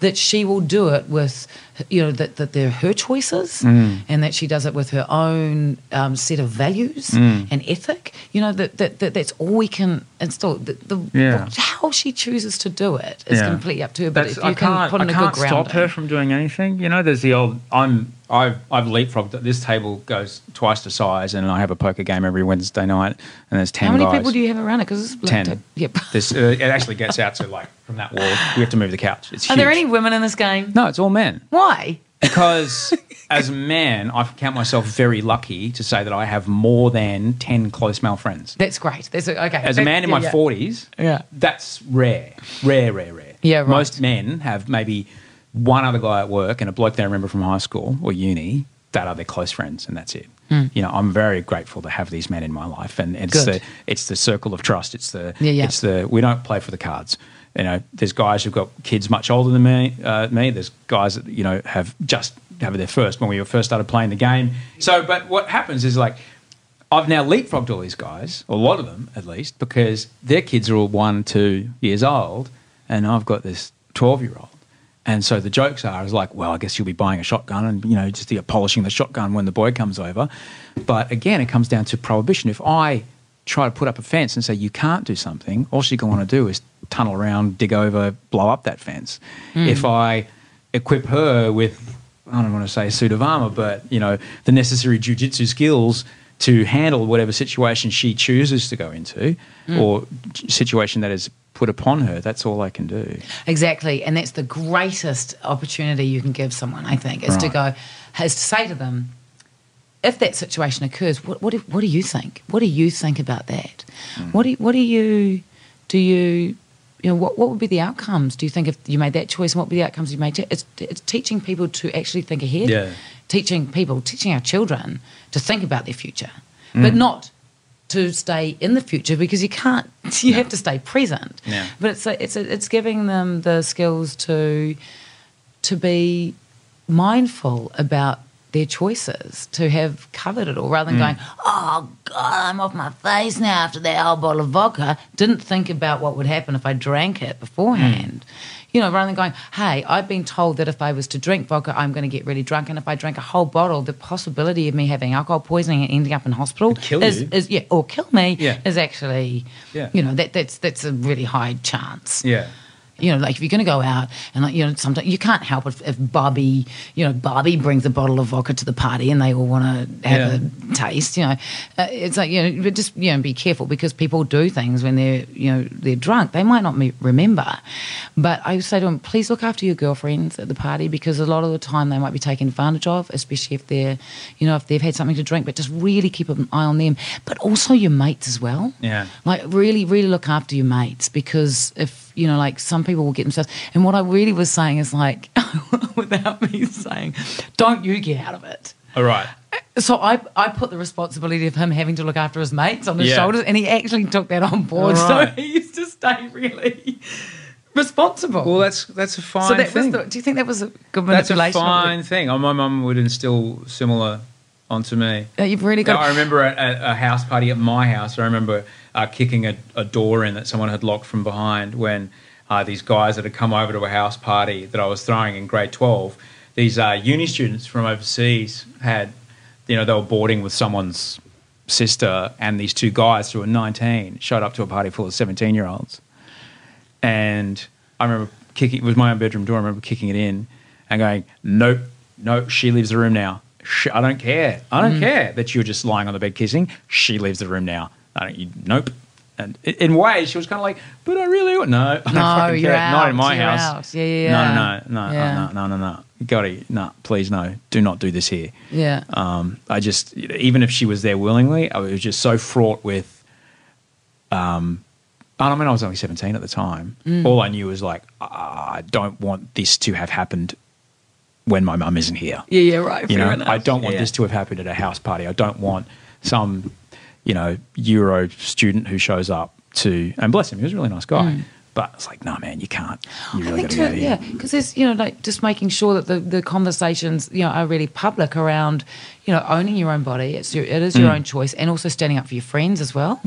that she will do it with, you know, that that they're her choices Mm. and that she does it with her own um, set of values Mm. and ethic. You know that, that, that that's all we can install. The, the, Yeah. how she chooses to do it is Yeah. completely up to her. But That's, if you I can can't, put in I a can't good stop her from doing anything. You know, there's the old. I'm. I've I've leapfrogged. This table goes twice the size, and I have a poker game every Wednesday night, and there's ten how many guys. people do you have around it? Because it's like Ten. Yep. This uh, it actually gets out to like from that wall. We have to move the couch. It's Are there any women in this game? No, it's all men. Why? Because as a man, I count myself very lucky to say that I have more than ten close male friends. That's great. That's a, okay. As a man in my yeah. forties, Yeah. that's rare, rare, rare, rare. Yeah, right. Most men have maybe one other guy at work and a bloke they remember from high school or uni that are their close friends, and that's it. Hmm. You know, I'm very grateful to have these men in my life, and it's. Good. the it's the circle of trust. It's the Yeah, yeah. it's the we don't play for the cards. You know, there's guys who've got kids much older than me. Uh, me, there's guys that you know have just have their first when we first started playing the game. So, but what happens is like I've now leapfrogged all these guys, a lot of them at least, because their kids are all one, two years old, and I've got this 12 year old. And so the jokes are is like, well, I guess you'll be buying a shotgun and, you know, just the polishing the shotgun when the boy comes over. But again, it comes down to prohibition. If I try to put up a fence and say you can't do something, all she's going to want to do is tunnel around, dig over, blow up that fence. If I equip her with, I don't want to say a suit of armor, but, you know, the necessary jujitsu skills to handle whatever situation she chooses to go into Mm. or situation that is put upon her. That's all I can do. Exactly, and that's the greatest opportunity you can give someone. I think is to go, is to say to them, if that situation occurs, what what do, what do you think? What do you think about that? What do what do you do you you know what what would be the outcomes? Do you think if you made that choice, and what would be the outcomes you made? It's it's teaching people to actually think ahead. Yeah. Teaching people, teaching our children to think about their future, mm. but not to stay in the future because you can't. You have to stay present. Yeah. But it's a, it's a, it's giving them the skills to to be mindful about their choices, to have covered it all, rather than mm. going, "Oh God, I'm off my face now after that whole bottle of vodka." Didn't think about what would happen if I drank it beforehand. Mm. You know, rather than going, "Hey, I've been told that if I was to drink vodka, I'm going to get really drunk, and if I drank a whole bottle, the possibility of me having alcohol poisoning and ending up in hospital kill is, you. is yeah, or kill me Yeah. is actually, Yeah. you know, that that's that's a really high chance Yeah. You know, like if you're going to go out and like, you know, sometimes you can't help if, if Bobby, you know, Bobby brings a bottle of vodka to the party and they all want to have a taste, you know, uh, it's like, you know, but just, you know, be careful because people do things when they're, you know, they're drunk. They might not me- remember. But I say to them, please look after your girlfriends at the party because a lot of the time they might be taken advantage of, especially if they're, you know, if they've had something to drink, but just really keep an eye on them. But also your mates as well. Yeah. Like really, really look after your mates because if you know, like some people will get themselves. And what I really was saying is like, without me saying, don't you get out of it. All right. So I, I put the responsibility of him having to look after his mates on his Yeah. shoulders, and he actually took that on board. Right. So he used to stay really responsible. Well, that's that's a fine so that thing. was the, do you think that was a good that's a manipulation? fine thing. Oh, my mum would instill similar onto me. Uh, You've really got. I remember at, at a house party at my house. I remember uh, kicking a, a door in that someone had locked from behind when uh, these guys that had come over to a house party that I was throwing in grade twelve. These uh, uni students from overseas had, you know, they were boarding with someone's sister, and these two guys who were nineteen showed up to a party full of seventeen year olds. And I remember kicking. It was my own bedroom door. I remember kicking it in and going, "Nope, nope. She leaves the room now. I don't care. I don't care that you're just lying on the bed kissing. She leaves the room now. I don't. You, nope." And in ways, she was kind of like, "But I really want no. I don't No, fucking you're care. Not in my you're house. out. Yeah, yeah, yeah. No, no, no, no, Yeah. no, no, no, no. Got it. No, please, no. Do not do this here. yeah. Um, I just, even if she was there willingly, I was just so fraught with. Um, and I mean, I was only seventeen at the time. Mm. All I knew was like, "Ah, I don't want this to have happened when my mum isn't here. yeah, yeah, right. You fair know, enough. I don't want Yeah. this to have happened at a house party. I don't want some, you know, Euro student who shows up to, and bless him, he was a really nice guy. But it's like, no, man, you can't. You Mm. I really think got to too, get out of here. yeah, because there's you know like just making sure that the, the conversations you know are really public around you know owning your own body. It's your, it is Mm. your own choice, and also standing up for your friends as well.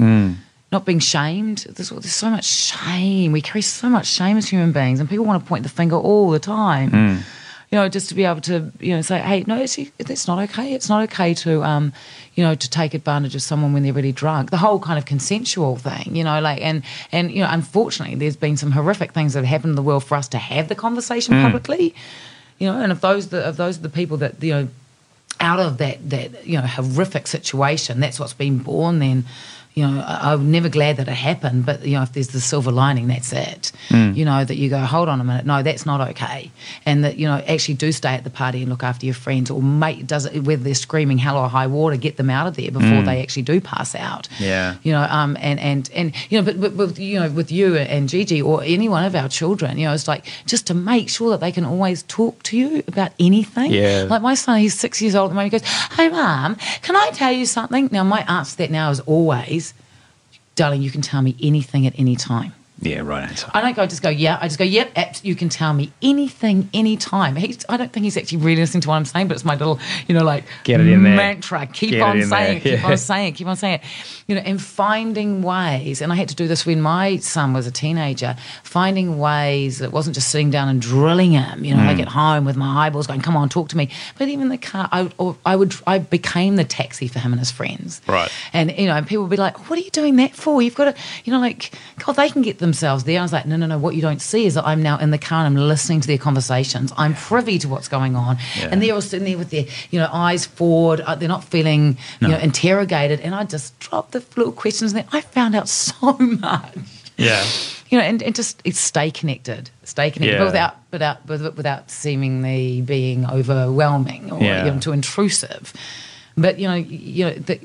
Not being shamed. There's, there's so much shame. We carry so much shame as human beings, and people want to point the finger all the time. Mm. You know, just to be able to, you know, say, "Hey, no, it's, it's not okay. It's not okay to, um, you know, to take advantage of someone when they're really drunk." The whole kind of consensual thing, you know, like, and and you know, unfortunately, there's been some horrific things that have happened in the world for us to have the conversation publicly, you know, and if those the, if those are the people that you know out of that that you know horrific situation, that's what's been born. Then, you know, I'm never glad that it happened. But you know, if there's the silver lining, that's it. You know that you go, hold on a minute, no, that's not okay, and that you know actually do stay at the party and look after your friends, or make does it whether they're screaming hell or high water, get them out of there before they actually do pass out. Yeah. You know, um, and and and you know, but, but with you know, with you and Gigi or any one of our children, you know, it's like just to make sure that they can always talk to you about anything. Yeah. Like my son, he's six years old at the. He goes, "Hey, mum, can I tell you something?" Now my answer to that now is always, "Darling, you can tell me anything at any time." Yeah, right answer. I don't go I just go, yeah. I just go, yep. abs- You can tell me anything, anytime. He's, I don't think he's actually really listening to what I'm saying, but it's my little, you know, like Get it in there. mantra. Keep Get it on in saying, it, keep Yeah. on saying, it, keep on saying it. You know, and finding ways. And I had to do this when my son was a teenager. Finding ways that wasn't just sitting down and drilling him. You know, Mm. like at home with my eyeballs going, come on, talk to me. But even the car, I, or I would, I became the taxi for him and his friends. Right. And you know, and people would be like, "What are you doing that for? You've got to, you know, like, God, they can get themselves there. I was like, no, no, no. What you don't see is that I'm now in the car and I'm listening to their conversations. I'm privy to what's going on, Yeah. and they're all sitting there with their, you know, eyes forward. Uh, they're not feeling, you know, interrogated. And I just dropped the little questions there. I found out so much. Yeah. You know, and, and just it's stay connected, stay connected, Yeah. but without without with- without seemingly being overwhelming or Yeah. you know, too intrusive. But you know, you know, the,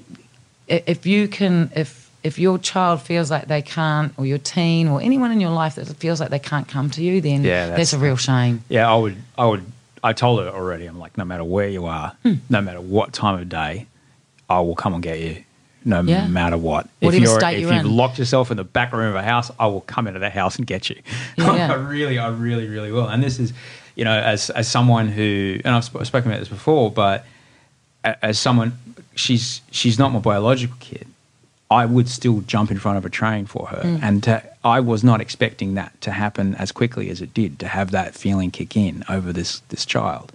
if you can, if if your child feels like they can't, or your teen, or anyone in your life that feels like they can't come to you, then Yeah, that's, that's- a real shame. Yeah, I would. I would. I told her already. I'm like, no matter where you are, Hmm. no matter what time of day, I will come and get you. No Yeah. matter what. Whatever if you're, state if you're you've in. locked yourself in the back room of a house, I will come into the house and get you. Yeah, yeah. I really, I really, really will. And this is, you know, as as someone who, and I've sp- spoken about this before, but as someone, she's she's not my biological kid. I would still jump in front of a train for her, Mm. and to, I was not expecting that to happen as quickly as it did. To have that feeling kick in over this this child,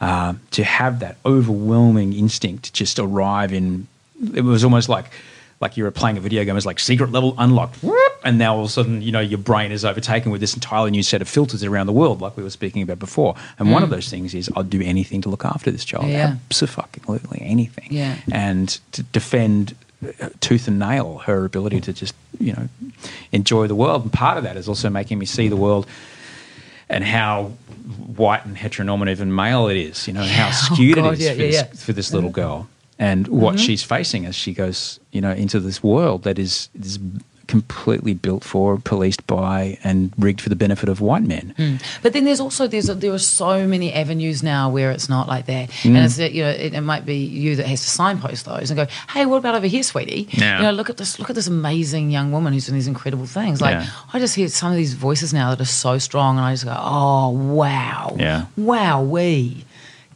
um, to have that overwhelming instinct just arrive in, it was almost like like you were playing a video game. It's like secret level unlocked, whoop, and now all of a sudden, you know, your brain is overtaken with this entirely new set of filters around the world, like we were speaking about before. And one of those things is, I'd do anything to look after this child, Mm. Yeah. absolutely anything, Yeah. and to defend uh, tooth and nail her ability to just, you know, enjoy the world. And part of that is also making me see the world and how white and heteronormative and male it is, you know, how skewed Oh, God, it is yeah, for, yeah, this, yeah. Mm-hmm. for this little girl and what she's facing as she goes, you know, into this world that is, is completely built for, policed by, and rigged for the benefit of white men. Mm. But then there's also there's a, there are so many avenues now where it's not like that, and Mm. it's you know it, it might be you that has to signpost those and go, hey, what about over here, sweetie? Yeah. You know, look at this look at this amazing young woman who's doing these incredible things. Like Yeah. I just hear some of these voices now that are so strong, and I just go, oh wow, Yeah. wow, we,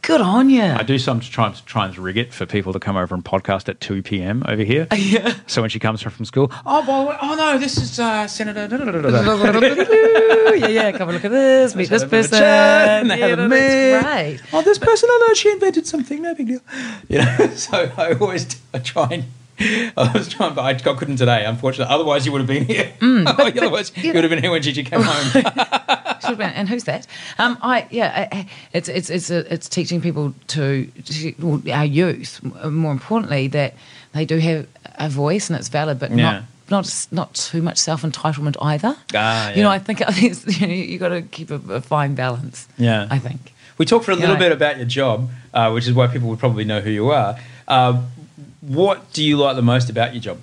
good on you. I do sometimes try, try and rig it for people to come over and podcast at 2 p.m. over here. Yeah. So when she comes from school, oh, way, oh no, this is uh, Senator. yeah, yeah. Come and look at this. Meet this have a bit of a person. chat, and they yeah, have a no, meal. that's great. Oh, this person, oh no, she invented something, no big deal. You know, so I always I try and. I was trying, but I I couldn't today, unfortunately. Otherwise, you would have been here. Otherwise, you would have been here when Gigi came home. Should have been. And who's that? Um, I yeah, it's it's it's a, it's teaching people to, to well, our youth, more importantly, that they do have a voice and it's valid, but Yeah. not. Not, not too much self entitlement either. Ah, You know. I think, you know, you got to keep a, a fine balance. Yeah. I think. We talked for a little Yeah. bit about your job, uh, which is why people would probably know who you are. Uh, what do you like the most about your job?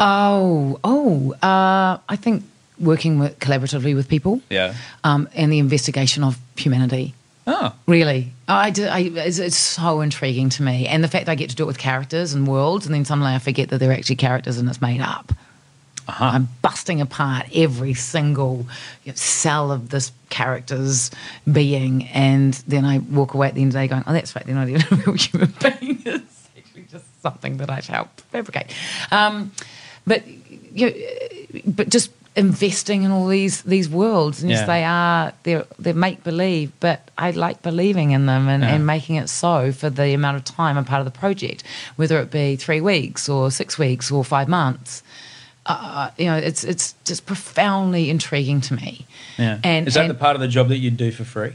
Oh, oh, uh, I think working with, collaboratively with people, Yeah. um, and the investigation of humanity. Oh, Really, I do. I, it's, it's so intriguing to me, and the fact I get to do it with characters and worlds, and then suddenly I forget that they're actually characters and it's made up. Uh-huh. I'm busting apart every single you know, cell of this character's being, and then I walk away at the end of the day going, "Oh, that's right. They're not even a real human being. It's actually just something that I've helped fabricate." Um, but you know, but just investing in all these these worlds, and yes, Yeah. they are they're they're make believe, but I like believing in them and, Yeah. and making it so for the amount of time I'm part of the project, whether it be three weeks or six weeks or five months. Uh, you know, it's it's just profoundly intriguing to me. yeah. And is that and- the part of the job that you do for free?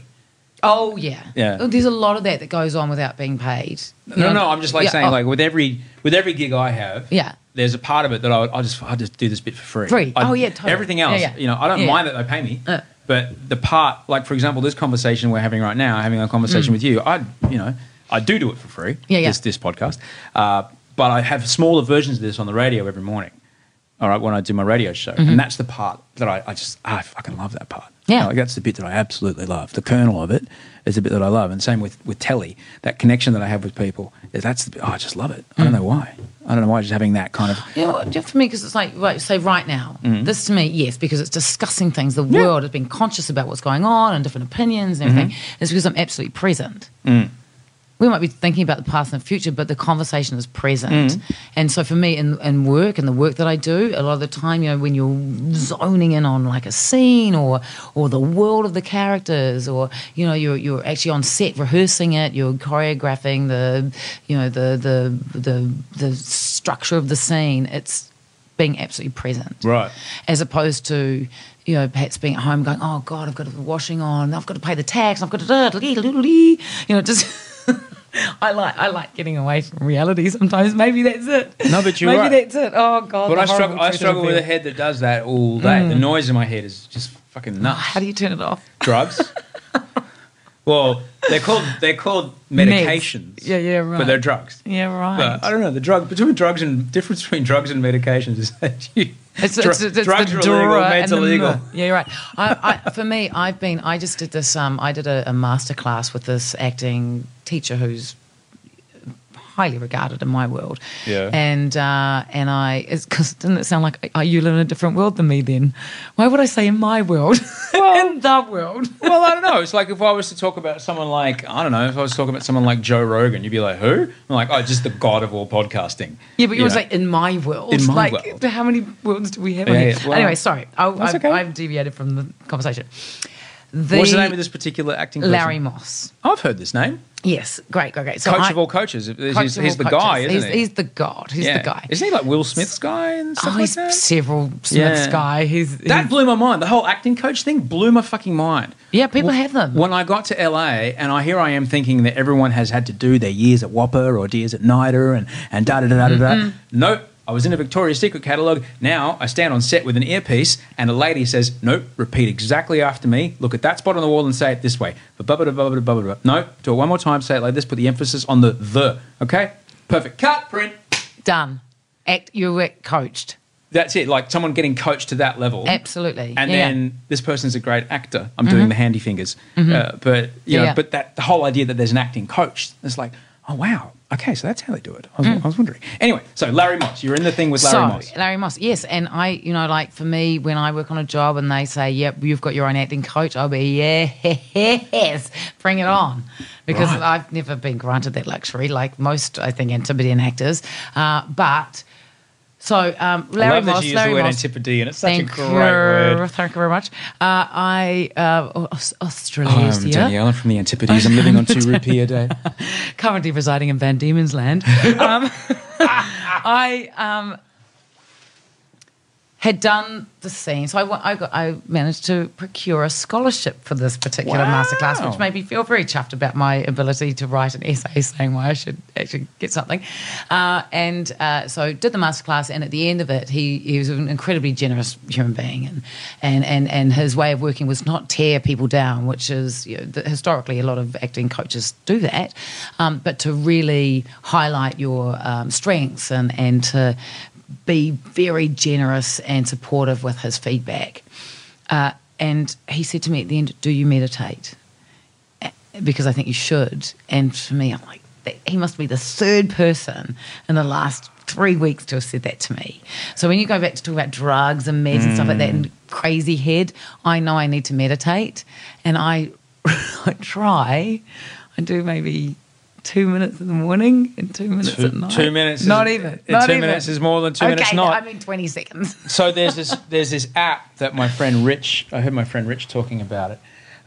Oh yeah, Yeah. Oh, There's a lot of that that goes on without being paid. You No, know, no. I'm just like yeah, saying, oh, like with every with every gig I have, Yeah. There's a part of it that I, I just I just do this bit for free. Free. I- Oh, yeah, totally. Everything else, Yeah, yeah. you know, I don't mind that they pay me, Uh. but the part, like for example, this conversation we're having right now, having a conversation with you, I, you know, I do do it for free. Mm. Yeah, yeah. This this podcast, uh, but I have smaller versions of this on the radio every morning. All right, when I do my radio show, and that's the part that I, I just I fucking love that part. Mm-hmm. Yeah. like, that's the bit that I absolutely love. The kernel of it is the bit that I love, and same with with telly. That connection that I have with people is that's the bit. Oh, I just love it. I Mm. don't know why. I don't know why. Just having that kind of Yeah, just for me, because it's like, right, say right now, Mm-hmm. this to me, yes, because it's discussing things. The world has been conscious about what's going on and different opinions and everything. Mm-hmm. It's because I'm absolutely present. Mm. We might be thinking about the past and the future, but the conversation is present. Mm-hmm. And so for me, in, in work and the work that I do, a lot of the time, you know, when you're zoning in on like a scene or or the world of the characters, or you know, you're you're actually on set rehearsing it, you're choreographing the, you know, the the the the structure of the scene. It's being absolutely present. Right. As opposed to, you know, perhaps being at home going, oh God, I've got to the washing on, I've got to pay the tax, I've got to, you know, just. I like I like getting away from reality sometimes. Maybe that's it. No, but you're maybe right. that's it. Oh God! But I struggle. I struggle with a head that does that all day. The noise in my head is just fucking nuts. How do you turn it off? Drugs. well, they're called they're called medications. Meds. Yeah, yeah, right. But they're drugs. Yeah, right. But I don't know the drug between drugs and difference between drugs and medications is that you, It's, dr- it's, it's drugs the are illegal, meds are the legal. Yeah, you're right. I, I, for me, I've been. I just did this. Um, I did a, a master class with this acting teacher who's highly regarded in my world. Yeah. And uh, and I, because didn't it sound like are you live in a different world than me? Then why would I say in my world? in the world. Well, I don't know. It's like if I was to talk about someone like I don't know, if I was talking about someone like Joe Rogan, you'd be like, "Who?" I'm like, "Oh, just the god of all podcasting." Yeah, but you was like in my world. In my like, world. How many worlds do we have? Yeah, yeah, well, anyway, sorry, I, that's I've, okay. I've deviated from the conversation. The What's the name of this particular acting? person? Larry Moss. I've heard this name. Yes, great, great, great. So Coach I- of all coaches. He's, coach he's all the coaches. guy, isn't he's, he? He's the god. He's yeah. the guy. Isn't he like Will Smith's guy and stuff oh, like he's that? several Smith's Yeah. guy. He's, That blew my mind. The whole acting coach thing blew my fucking mind. yeah, people Wh- have them. When I got to LA, and I here I am thinking that everyone has had to do their years at WAAPA or years at NIDA and and da da da da da. Mm-hmm. Nope. I was in a Victoria's Secret catalogue. Now I stand on set with an earpiece, and a lady says, "Nope, repeat exactly after me. Look at that spot on the wall and say it this way." Ba-ba-da-ba-ba-da-ba-ba-da. No, do it one more time. Say it like this. Put the emphasis on the the. Okay, perfect. Cut. Print. Done. Act. You were coached. That's it. Like someone getting coached to that level. Absolutely. And Yeah. then this person's a great actor. I'm doing the handy fingers, uh, but you know, Yeah. but that the whole idea that there's an acting coach, it's like, oh wow, okay, so that's how they do it. I was, I was wondering. Anyway, so Larry Moss, you're in the thing with Larry so, Moss. Larry Moss, yes. And I, you know, like for me, when I work on a job and they say, yep, you've got your own acting coach, I'll be, yes, bring it on. Because Right. I've never been granted that luxury, like most, I think, Antipodean actors. Uh, but, so um, Larry I love that Moss, you use Larry the word Moss, Antipodean. It's such Thank a great you, word. Thank you very much. Uh, I, uh, Aus- Australasia. I'm Danielle. I'm from the Antipodes. I'm living on two rupee a day. currently residing in Van Diemen's Land. um, I um, had done the scene, so I, I, got, I managed to procure a scholarship for this particular Wow. masterclass, which made me feel very chuffed about my ability to write an essay saying why I should actually get something. Uh, and uh, so did the masterclass, and at the end of it, he, he was an incredibly generous human being, and, and, and, and his way of working was not tear people down, which is you know, the, historically a lot of acting coaches do that, um, but to really highlight your um, strengths and, and to be very generous and supportive with his feedback. Uh, and he said to me at the end, Do you meditate? Because I think you should. And for me, I'm like, he must be the third person in the last three weeks to have said that to me. So when you go back to talk about drugs and meds and stuff like that and crazy head, I know I need to meditate. And I, I try. I do maybe two minutes in the morning and two minutes Two- at night. two minutes is- Not even. Not two even. minutes is more than two minutes Okay, not. I mean 20 seconds. so there's this there's this app that my friend Rich I heard my friend Rich talking about it.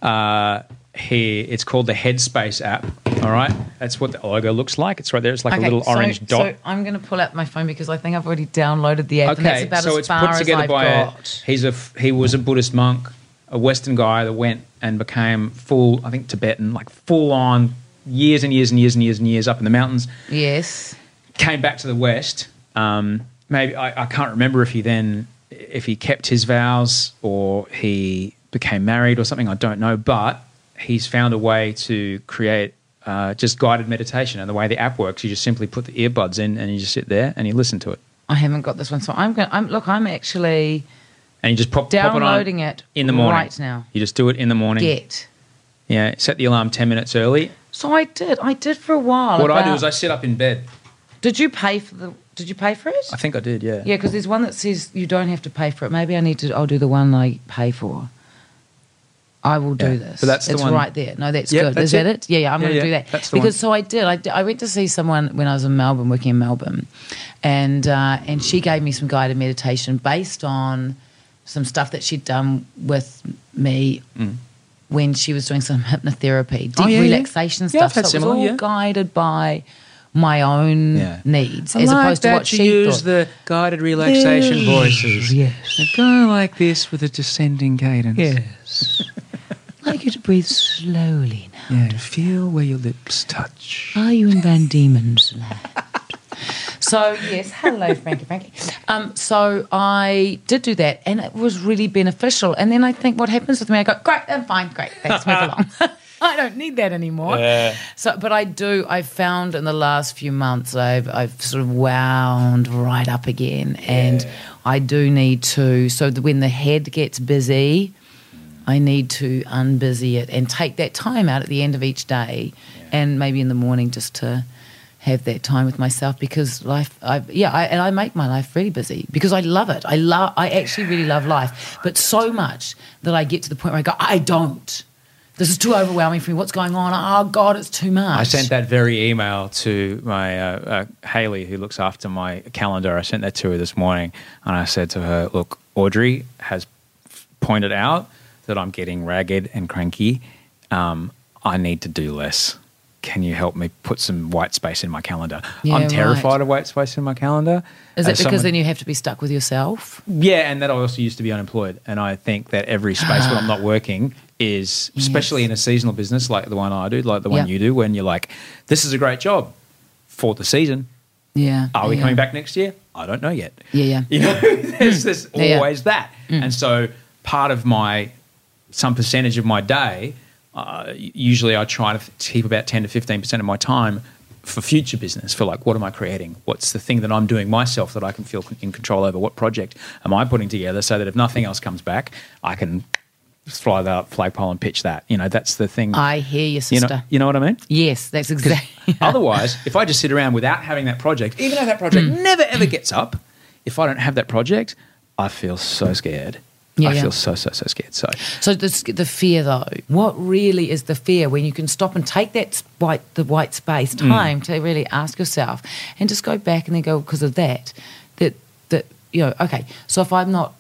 Uh, he it's called the Headspace app. All right, that's what the logo looks like. It's right there. It's like a little so, orange dot. So I'm going to pull out my phone because I think I've already downloaded the app. and okay, about so it's put together by a, he's a he was a Buddhist monk, a Western guy that went and became full I think Tibetan, like full on years and years and years and years and years up in the mountains. Yes. came back to the West. Um, maybe I, I can't remember if he then if he kept his vows or he became married or something. I don't know, but he's found a way to create uh, just guided meditation. And the way the app works, you just simply put the earbuds in and you just sit there and you listen to it, I haven't got this one, so I'm going. I'm look. I'm actually and you just pop downloading pop it, on it, in the morning right now. You just do it in the morning. Get. Yeah, set the alarm ten minutes early. So I did. I did for a while. what I do about- is I sit up in bed. Did you pay for the? Did you pay for it? I think I did. Yeah. Yeah, because there's one that says you don't have to pay for it. Maybe I need to. I'll do the one I pay for. I will do Yeah, this. but that's the it's one- right there. No, that's good. that's Is that it. it? Yeah, yeah. I'm Yeah, going to yeah, do that that's the because one. so I did. I, did- I went to see someone when I was in Melbourne, working in Melbourne, and uh, and she gave me some guided meditation based on some stuff that she'd done with me. When she was doing some hypnotherapy, deep. Oh, yeah, yeah. relaxation Yeah, I've stuff, had so it was all yeah. guided by my own Yeah. needs I as like opposed to what she use thought. the guided relaxation voices. Yes. They go like this with a descending cadence. Yes. like you to breathe slowly now. Yeah, feel where your lips touch. Are you in Van Diemen's land? So yes, hello, Frankie, Frankie. Um, so I did do that, and it was really beneficial. And then I think, what happens with me? I go, great, I'm fine, great, thanks, move along. I don't need that anymore. So, but I do. I've found in the last few months, I've I've sort of wound right up again, and I do need to. So when the head gets busy, I need to unbusy it and take that time out at the end of each day, and maybe in the morning just to have that time with myself because life. I yeah, I, and I make my life really busy because I love it. I love. I actually really love life, but so much that I get to the point where I go, I don't. This is too overwhelming for me. What's going on? Oh God, it's too much. I sent that very email to my uh, uh, Haley, who looks after my calendar. I sent that to her this morning, and I said to her, "Look, Audrey has pointed out that I'm getting ragged and cranky. Um, I need to do less. Can you help me put some white space in my calendar? Yeah, I'm terrified right. of white space in my calendar. Is it because someone- then you have to be stuck with yourself? yeah, and that I also used to be unemployed, and I think that every space when I'm not working is, especially in a seasonal business like the one I do, like the one Yeah. you do, when you're like, "This is a great job for the season. Yeah. Are we yeah. coming back next year? I don't know yet." Yeah, yeah. You know, there's, there's Yeah, always that, mm. and so part of my some percentage of my day, uh, usually I try to keep about ten to fifteen percent of my time for future business. For like, what am I creating? What's the thing that I'm doing myself that I can feel in control over? What project am I putting together so that if nothing else comes back, I can fly that flagpole and pitch that. You know, that's the thing. I hear you, you sister. know, you know what I mean? yes, that's exactly. Otherwise, if I just sit around without having that project, even though that project Hmm. never ever gets up, if I don't have that project, I feel so scared. Yeah, I yeah. feel so so so scared. So So the, the fear, though, what really is the fear when you can stop and take that white, the white space Mm. time to really ask yourself and just go back and then go because of that, that that you know, okay. So if I'm not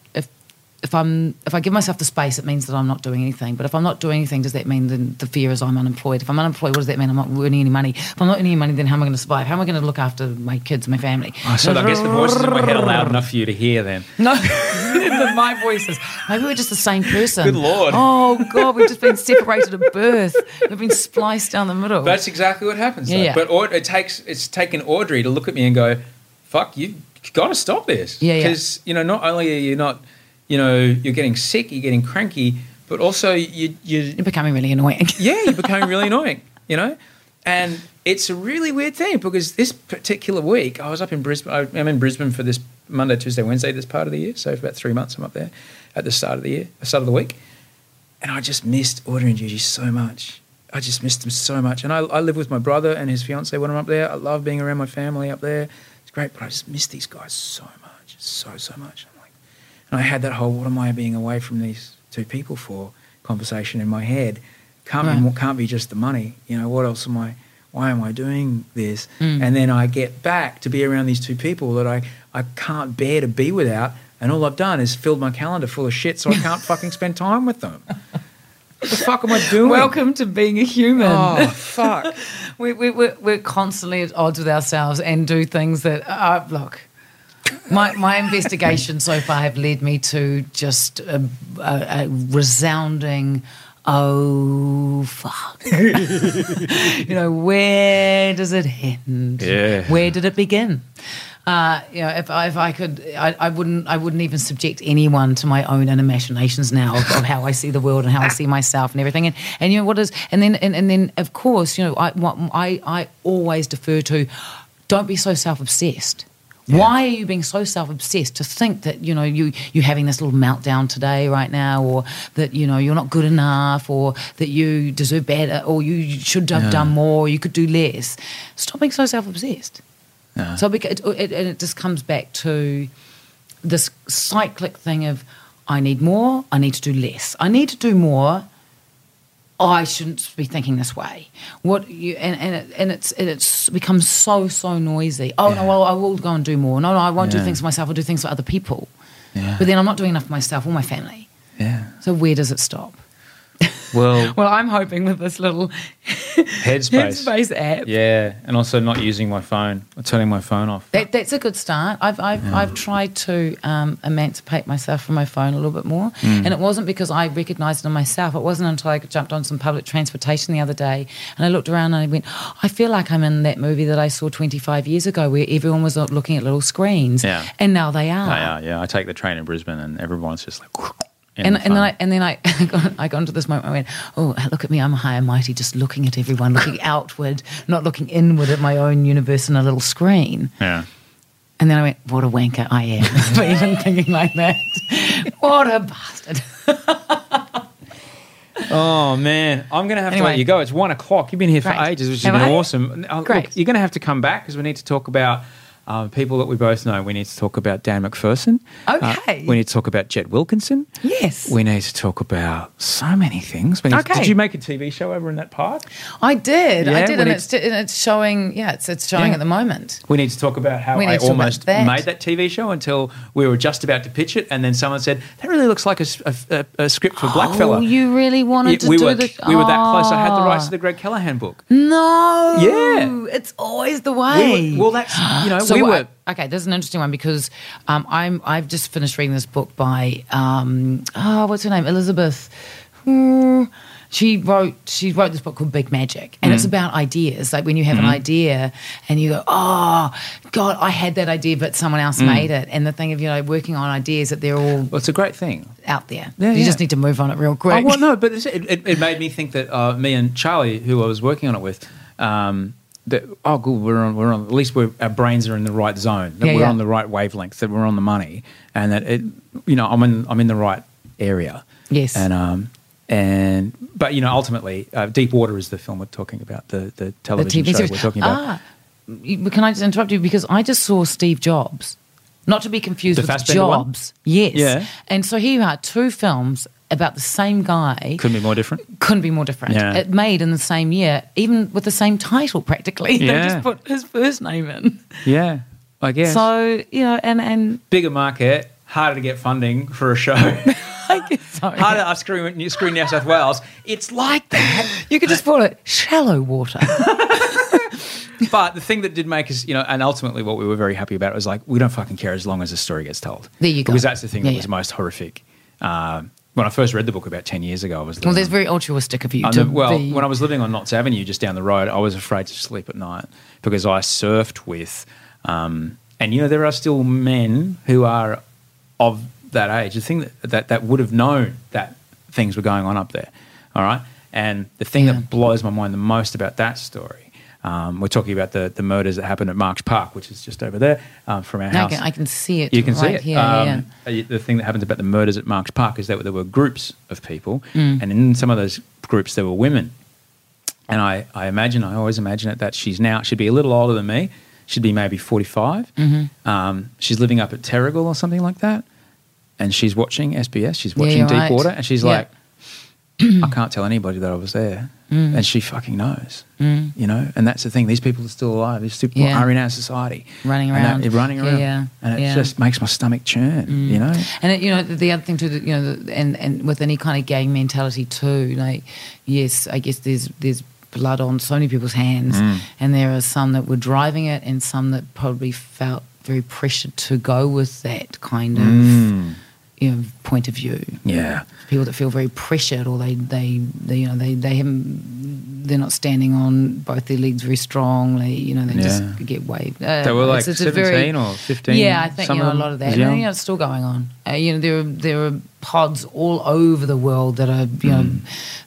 if I'm if I give myself the space, it means that I'm not doing anything. But if I'm not doing anything, does that mean then the fear is I'm unemployed? If I'm unemployed, what does that mean? I'm not earning any money. If I'm not earning any money, then how am I going to survive? How am I going to look after my kids, my family? Ah, so I guess the voices in my head are loud enough for you to hear. Then No, my voices. Maybe we're just the same person. Good Lord. Oh God, we've just been separated at birth. We've been spliced down the middle. that's exactly what happens. Yeah, yeah. But it takes it's taken Audrey to look at me and go, "Fuck, you've got to stop this." Yeah, yeah. Because you know, not only are you not, you know, you're getting sick, you're getting cranky, but also you you You're becoming really annoying. yeah, you're becoming really annoying, you know? And it's a really weird thing because this particular week, I was up in Brisbane. I'm in Brisbane for this Monday, Tuesday, Wednesday, this part of the year. So for about three months, I'm up there at the start of the year, the start of the week. And I just missed Audrey and Gigi so much. I just missed them so much. And I, I live with my brother and his fiance when I'm up there. I love being around my family up there. It's great, but I just miss these guys so much, so, so much. I'm and I had that whole "what am I being away from these two people for?" conversation in my head. Can't be Right. more, can't be just the money. You know what else am I? Why am I doing this? Mm. And then I get back to be around these two people that I I can't bear to be without, and all I've done is filled my calendar full of shit, so I can't fucking spend time with them. What the fuck am I doing? Welcome to being a human. Oh fuck! we, we, we're, we're constantly at odds with ourselves and do things that, uh, look, my, my investigation so far have led me to just a, a, a resounding, oh, fuck. you know, where does it end? Yeah. Where did it begin? Uh, you know, if I, if I could, I, I wouldn't, I wouldn't even subject anyone to my own inner machinations now of, of how I see the world and how I see myself and everything. And, and you know what is, and then, and, and then of course, you know, I, what, I, I always defer to, don't be so self-obsessed. Why are you being so self-obsessed to think that you know you you're having this little meltdown today, right now, or that you know you're not good enough, or that you deserve better, or you should have done more, you could do less. Stop being so self-obsessed. So beca- it, it, and it just comes back to this cyclic thing of I need more, I need to do less. I need to do more. I shouldn't be thinking this way. What you and and, it, and it's and it's becomes so so noisy. Oh no, well I will go and do more. No, no, I won't do things for myself. I'll do things for other people. Yeah. But then I'm not doing enough for myself or my family. Yeah. So where does it stop? Well, Well, I'm hoping with this little Headspace. Headspace app. Yeah, and also not using my phone, or turning my phone off. That, that's a good start. I've I've, I've tried to um, emancipate myself from my phone a little bit more, Mm. and it wasn't because I recognised it in myself. It wasn't until I jumped on some public transportation the other day, and I looked around and I went, I feel like I'm in that movie that I saw 25 years ago, where everyone was looking at little screens, Yeah. and now they are. I, uh, yeah, I take the train in Brisbane, and everyone's just like. in And, and then I and then I got, I got into this moment. I went, oh, look at me! I'm high and mighty, just looking at everyone, looking outward, not looking inward at my own universe in a little screen. yeah. And then I went, what a wanker I am for even thinking like that. What a bastard. Oh man, I'm going to have to let you go. It's one o'clock. You've been here for Great. ages, which has Have been I? awesome. Uh, Great. Look, you're going to have to come back because we need to talk about um, people that we both know. We need to talk about Dan MacPherson. Uh, Okay. we need to talk about Jet Wilkinson. Yes. We need to talk about so many things. Okay. Did you make a TV show over in that park? I did. Yeah, I did. And it's, and it's showing, yeah, it's, it's showing Yeah. at the moment. We need to talk about how I to almost that. made that TV show until we were just about to pitch it, and then someone said that really looks like a script for Blackfella. Oh, you really wanted Yeah, to we do were the. we were that close. I had the Oh. rights to the Greg Callaghan book. No. Yeah. It's always the way. We were, well, that's you know so we were. okay. there's an interesting one because um, I'm I've just finished reading this book by um, oh, what's her name Elizabeth. Hmm, She wrote she wrote this book called Big Magic, and Mm. it's about ideas. Like when you have Mm-hmm. an idea and you go, "Oh God, I had that idea, but someone else Mm. made it." And the thing of you know working on ideas that they're all Well, it's a great thing. out there. Yeah, you yeah. just need to move on it real quick. Oh, well, no, but it, it, it made me think that uh, me and Charlie, who I was working on it with, um, that oh, good, we're on, we're on. At least we're, our brains are in the right zone. That Yeah, we're yeah. on the right wavelength. That we're on the money, and that it, you know, I'm in I'm in the right area. Yes. And um, and but you know, ultimately, uh, Deep Water is the film we're talking about. The the the television TV show series. we're talking about. Ah, can I just interrupt you because I just saw Steve Jobs, not to be confused The with Fassbender one? Jobs. Yes. Yeah. And so here you are, two films about the same guy. Couldn't be more different. couldn't be more different. Yeah. It made in the same year, even with the same title practically. Yeah. They just put his first name in. Yeah, I guess. So, you know, and, and bigger market, harder to get funding for a show. I guess so. harder to screen screen New South Wales. It's like that. You could just call it shallow water. But the thing that did make us, you know, and ultimately what we were very happy about was like, we don't fucking care as long as the story gets told. There you go. Because that's the thing Yeah, that was yeah. most horrific. Um, when I first read the book about 10 years ago, I was well, that's very altruistic of you to the- well, be- when I was living on Notts Avenue just down the road, I was afraid to sleep at night because I surfed with, um, and you know, there are still men who are of that age. The thing that, that, that would have known that things were going on up there. All right. And the thing Yeah. that blows my mind the most about that story, um, we're talking about the, the murders that happened at Marks Park, which is just over there um, from our I house. can, I can see it. You can right see it. Here, Um, yeah. uh, The thing that happens about the murders at Marks Park is that there were groups of people, Mm. and in some of those groups there were women. And I, I imagine, I always imagine it that she's now she'd be a little older than me. She'd be maybe 45. Mm-hmm. Um, she's living up at Terrigal or something like that, and she's watching SBS. She's watching you're Deep right. Water, and she's Yeah. like, I can't tell anybody that I was there, Mm. and she fucking knows. You know, and that's the thing. These people are still alive. These people Yeah. are in our society, Running around. that- running around, yeah, and it yeah. just makes my stomach churn. You know, And it, you know, the, the other thing too, you know, and and with any kind of gang mentality too, like yes, I guess there's there's blood on so many people's hands, Mm. and there are some that were driving it, and some that probably felt very pressured to go with that kind of Mm. you know point of view. yeah. People that feel very pressured, or they they, they you know they they haven't. They're not standing on both their legs very strongly. You know, they Yeah. just get waved. Uh, They were like it's- it's a very- 17 or 15. yeah, I think you know a lot of that. And, you know, it's still going on. Uh, you know, there are there are pods all over the world that are you know Mm.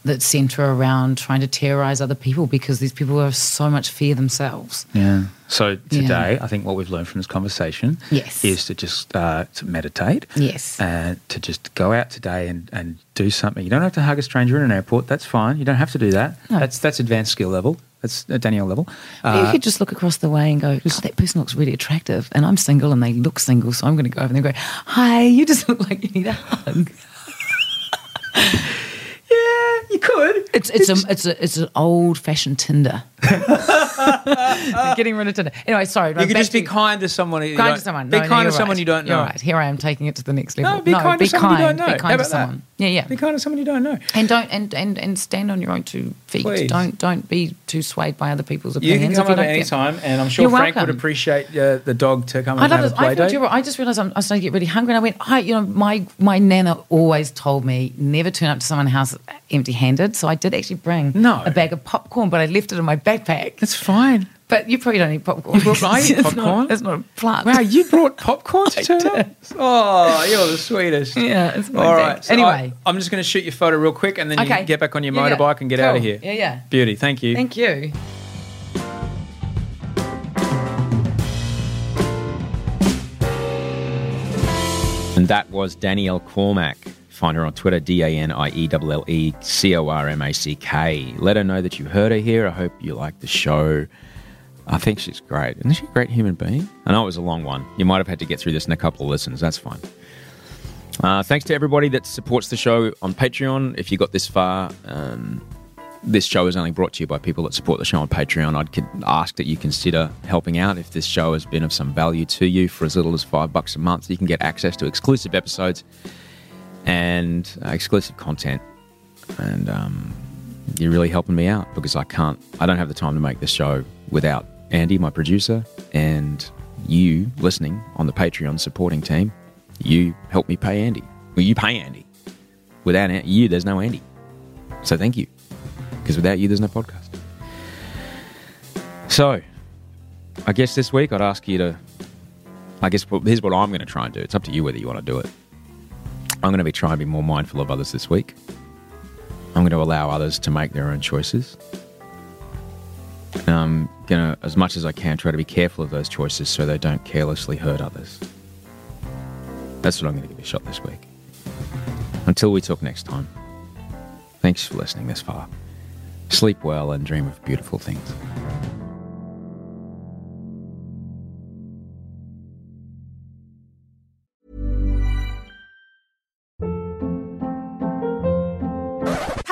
that centre around trying to terrorise other people because these people have so much fear themselves. Yeah. So Yeah. today, I think what we've learned from this conversation Yes. is to just uh, to meditate. Yes. And to just go out today and, and do something. You don't have to hug a stranger in an airport. That's fine. You don't have to do that. No. That's that's advanced skill level. That's uh, Danielle level. But you Uh, could just look across the way and go, oh, that person looks really attractive, and I'm single, and they look single, so I'm going to go over there and go, hi, you just look like you need a hug. yeah, you could. It's it's a it's a it's an old fashioned Tinder. Getting rid of Tinder. Anyway, sorry. You could just be kind to someone. you kind to someone. Be No, no, kind to someone right. you don't know. You're right. Here I am taking it to the next level. No, be kind to someone you don't know. Be How kind about to that? Yeah, yeah. Be kind to someone you don't know. And don't and, and and stand on your own two feet. Please. Don't don't be too swayed by other people's opinions. You can come over any time, and I'm sure Frank would appreciate uh, the dog to come I and love have this. a play I, thought date. you were, I just realised I'm, I started to get really hungry, and I went, I, you know, my my nana always told me never turn up to someone's house empty-handed. So I did actually bring No. a bag of popcorn, but I left it in my backpack. That's fine. But you probably don't eat popcorn. You brought- I eat It's not- popcorn. It's not a plant. Wow, you brought popcorn to turn up? Oh, you're the sweetest. Yeah, it's my All bag. so Anyway. I, am just going to shoot your photo real quick, and then you can get back on your Yeah, yeah. motorbike and get out of here. Yeah, yeah. Beauty. Thank you. Thank you. And that was Danielle Cormack. Find her on Twitter, D A N I E L L E C O R M A C K. Let her know that you heard her here. I hope you like the show. I think she's great. Isn't she a great human being? I know it was a long one. You might have had to get through this in a couple of listens. That's fine. Uh, thanks to everybody that supports the show on Patreon. If you got this far, um, this show is only brought to you by people that support the show on Patreon. I'd ask that you consider helping out if this show has been of some value to you. For as little as five bucks a month, you can get access to exclusive episodes and uh, exclusive content. And um, you're really helping me out because I can't, I don't have the time to make this show without Andy, my producer, and you listening on the Patreon supporting team. You help me pay Andy. Well, you pay Andy. Without you, there's no Andy. So thank you. Because without you, there's no podcast. So, I guess this week I'd ask you to. I guess here's what I'm going to try and do. It's up to you whether you want to do it. I'm going to be trying to be more mindful of others this week. I'm going to allow others to make their own choices. And I'm going to, as much as I can, try to be careful of those choices so they don't carelessly hurt others. That's what I'm going to give a shot this week. Until we talk next time, thanks for listening this far. Sleep well and dream of beautiful things.